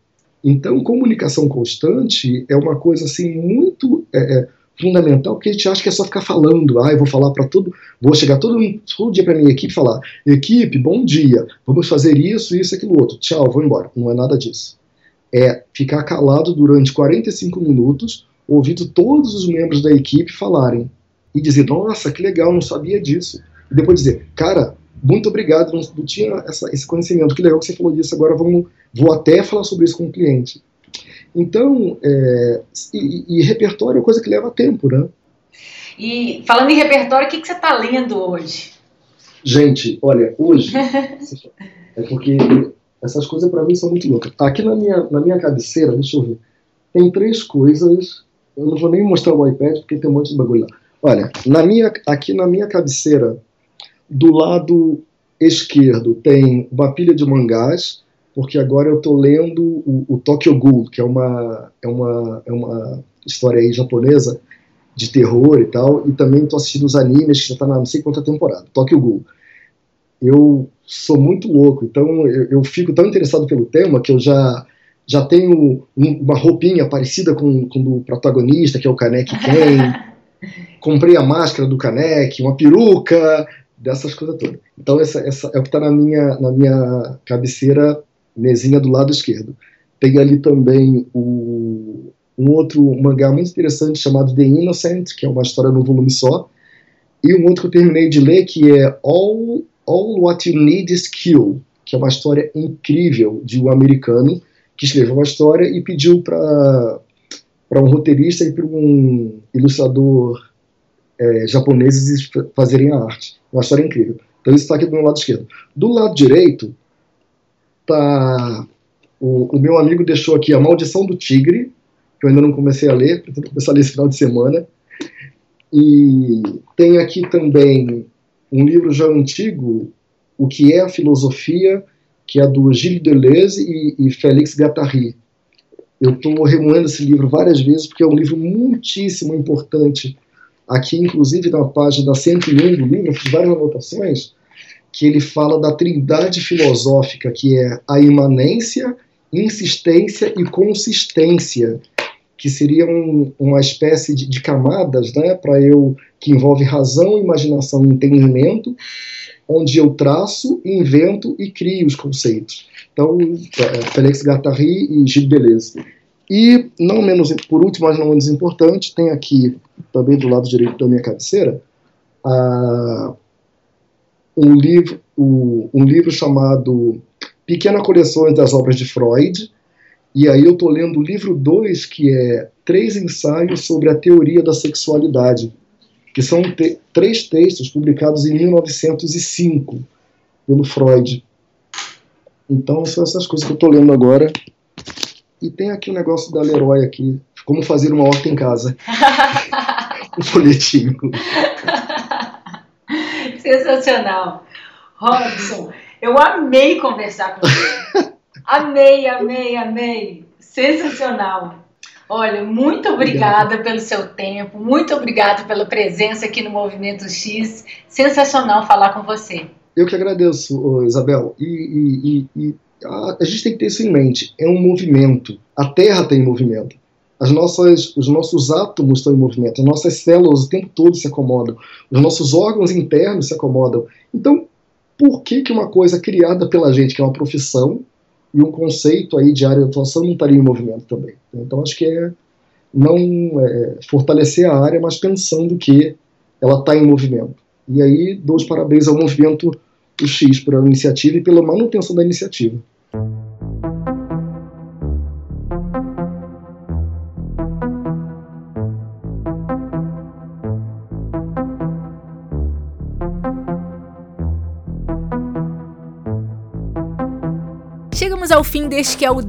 Então, comunicação constante é uma coisa assim muito é, é, fundamental, porque a gente acha que é só ficar falando, ah, eu vou falar para tudo, vou chegar todo, todo dia para minha equipe e falar, equipe, bom dia, vamos fazer isso, isso, aquilo outro, tchau, vou embora. Não é nada disso. É ficar calado durante 45 minutos, ouvindo todos os membros da equipe falarem. e dizer, nossa, que legal, não sabia disso. E depois dizer, cara, muito obrigado, não, não tinha essa, esse conhecimento, que legal que você falou disso, agora vamos, vou até falar sobre isso com o cliente. Então, é, e, e, repertório é coisa que leva tempo, né?
E falando em repertório, o que, que você está lendo hoje?
Gente, olha, hoje é porque essas coisas para mim são muito loucas. Aqui na minha, na minha cabeceira, deixa eu ver, tem três coisas. Eu não vou nem mostrar o iPad porque tem um monte de bagulho lá. Olha, na minha, aqui na minha cabeceira, do lado esquerdo, tem uma pilha de mangás, porque agora eu estou lendo o, o Tokyo Ghoul, que é uma, é, uma, é uma história aí japonesa de terror e tal, e também estou assistindo os animes, que já está na não sei quanta temporada, Tokyo Ghoul. Eu sou muito louco, então eu, eu, fico tão interessado pelo tema que eu já já tenho uma roupinha parecida com, com do protagonista, que é o Kaneki Ken. Comprei a máscara do Kaneki, uma peruca, dessas coisas todas. Então essa, essa é o que está na minha, na minha cabeceira, mesinha do lado esquerdo. Tem ali também o, um outro mangá muito interessante chamado The Innocent, que é uma história no volume só, e um outro que eu terminei de ler que é All, All What You Need Is Kill, que é uma história incrível de um americano que escreveu uma história e pediu para para um roteirista e para um ilustrador é, japoneses fazerem a arte. Uma história incrível. Então isso está aqui do meu lado esquerdo. Do lado direito tá o, o, meu amigo deixou aqui a Maldição do Tigre, que eu ainda não comecei a ler, pretendo começar a ler esse final de semana. E tem aqui também um livro já antigo, O que é a Filosofia, que é do Gilles Deleuze e, e Félix Guattari. Eu estou remoendo esse livro várias vezes porque é um livro muitíssimo importante. Aqui, inclusive, na página 101 do livro, eu fiz várias anotações, que ele fala da trindade filosófica, que é a imanência, insistência e consistência, que seria um, uma espécie de, de camadas, né, para eu que envolve razão, imaginação e entendimento, onde eu traço, invento e crio os conceitos. Então, é, Félix Guattari e Gilles Deleuze. E, não menos, por último, mas não menos importante, tem aqui, também do lado direito da minha cabeceira, uh, um, livro, um, livro chamado Pequena Coleções das Obras de Freud, e aí eu estou lendo o livro 2, que é Três Ensaios sobre a Teoria da Sexualidade, que são te três textos publicados em 1905 pelo Freud. Então são essas coisas que eu estou lendo agora. E tem aqui o um negócio da Leroy aqui, como fazer uma horta em casa. um folhetinho.
Sensacional. Robson, eu amei conversar com você. amei, amei, amei. Sensacional. Olha, muito obrigada Obrigado. pelo seu tempo, muito obrigada pela presença aqui no Movimento X. Sensacional falar com você.
Eu que agradeço, Isabel. E, e, e, a, a, gente tem que ter isso em mente. É um movimento. A Terra tem movimento. As nossas, os nossos átomos estão em movimento. As nossas células o tempo todo se acomodam. Os nossos órgãos internos se acomodam. Então, por que, que uma coisa criada pela gente, que é uma profissão, e um conceito aí de área de atuação não estaria em movimento também. Então acho que é não é, fortalecer a área, mas pensando que ela está em movimento. E aí dou os parabéns ao movimento X pela iniciativa e pela manutenção da iniciativa.
Ao fim deste que é o 11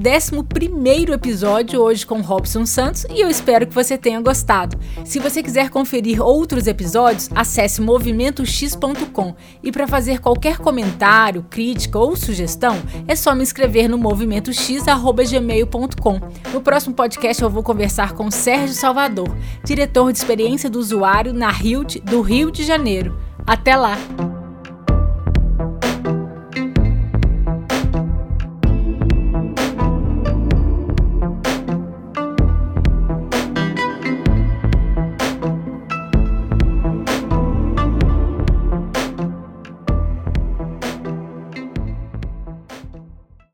episódio, hoje com Robson Santos, e eu espero que você tenha gostado. Se você quiser conferir outros episódios, acesse movimentox.com. E para fazer qualquer comentário, crítica ou sugestão, é só me inscrever no movimentox.gmail.com. No próximo podcast eu vou conversar com Sérgio Salvador, diretor de experiência do usuário na Rio do Rio de Janeiro. Até lá!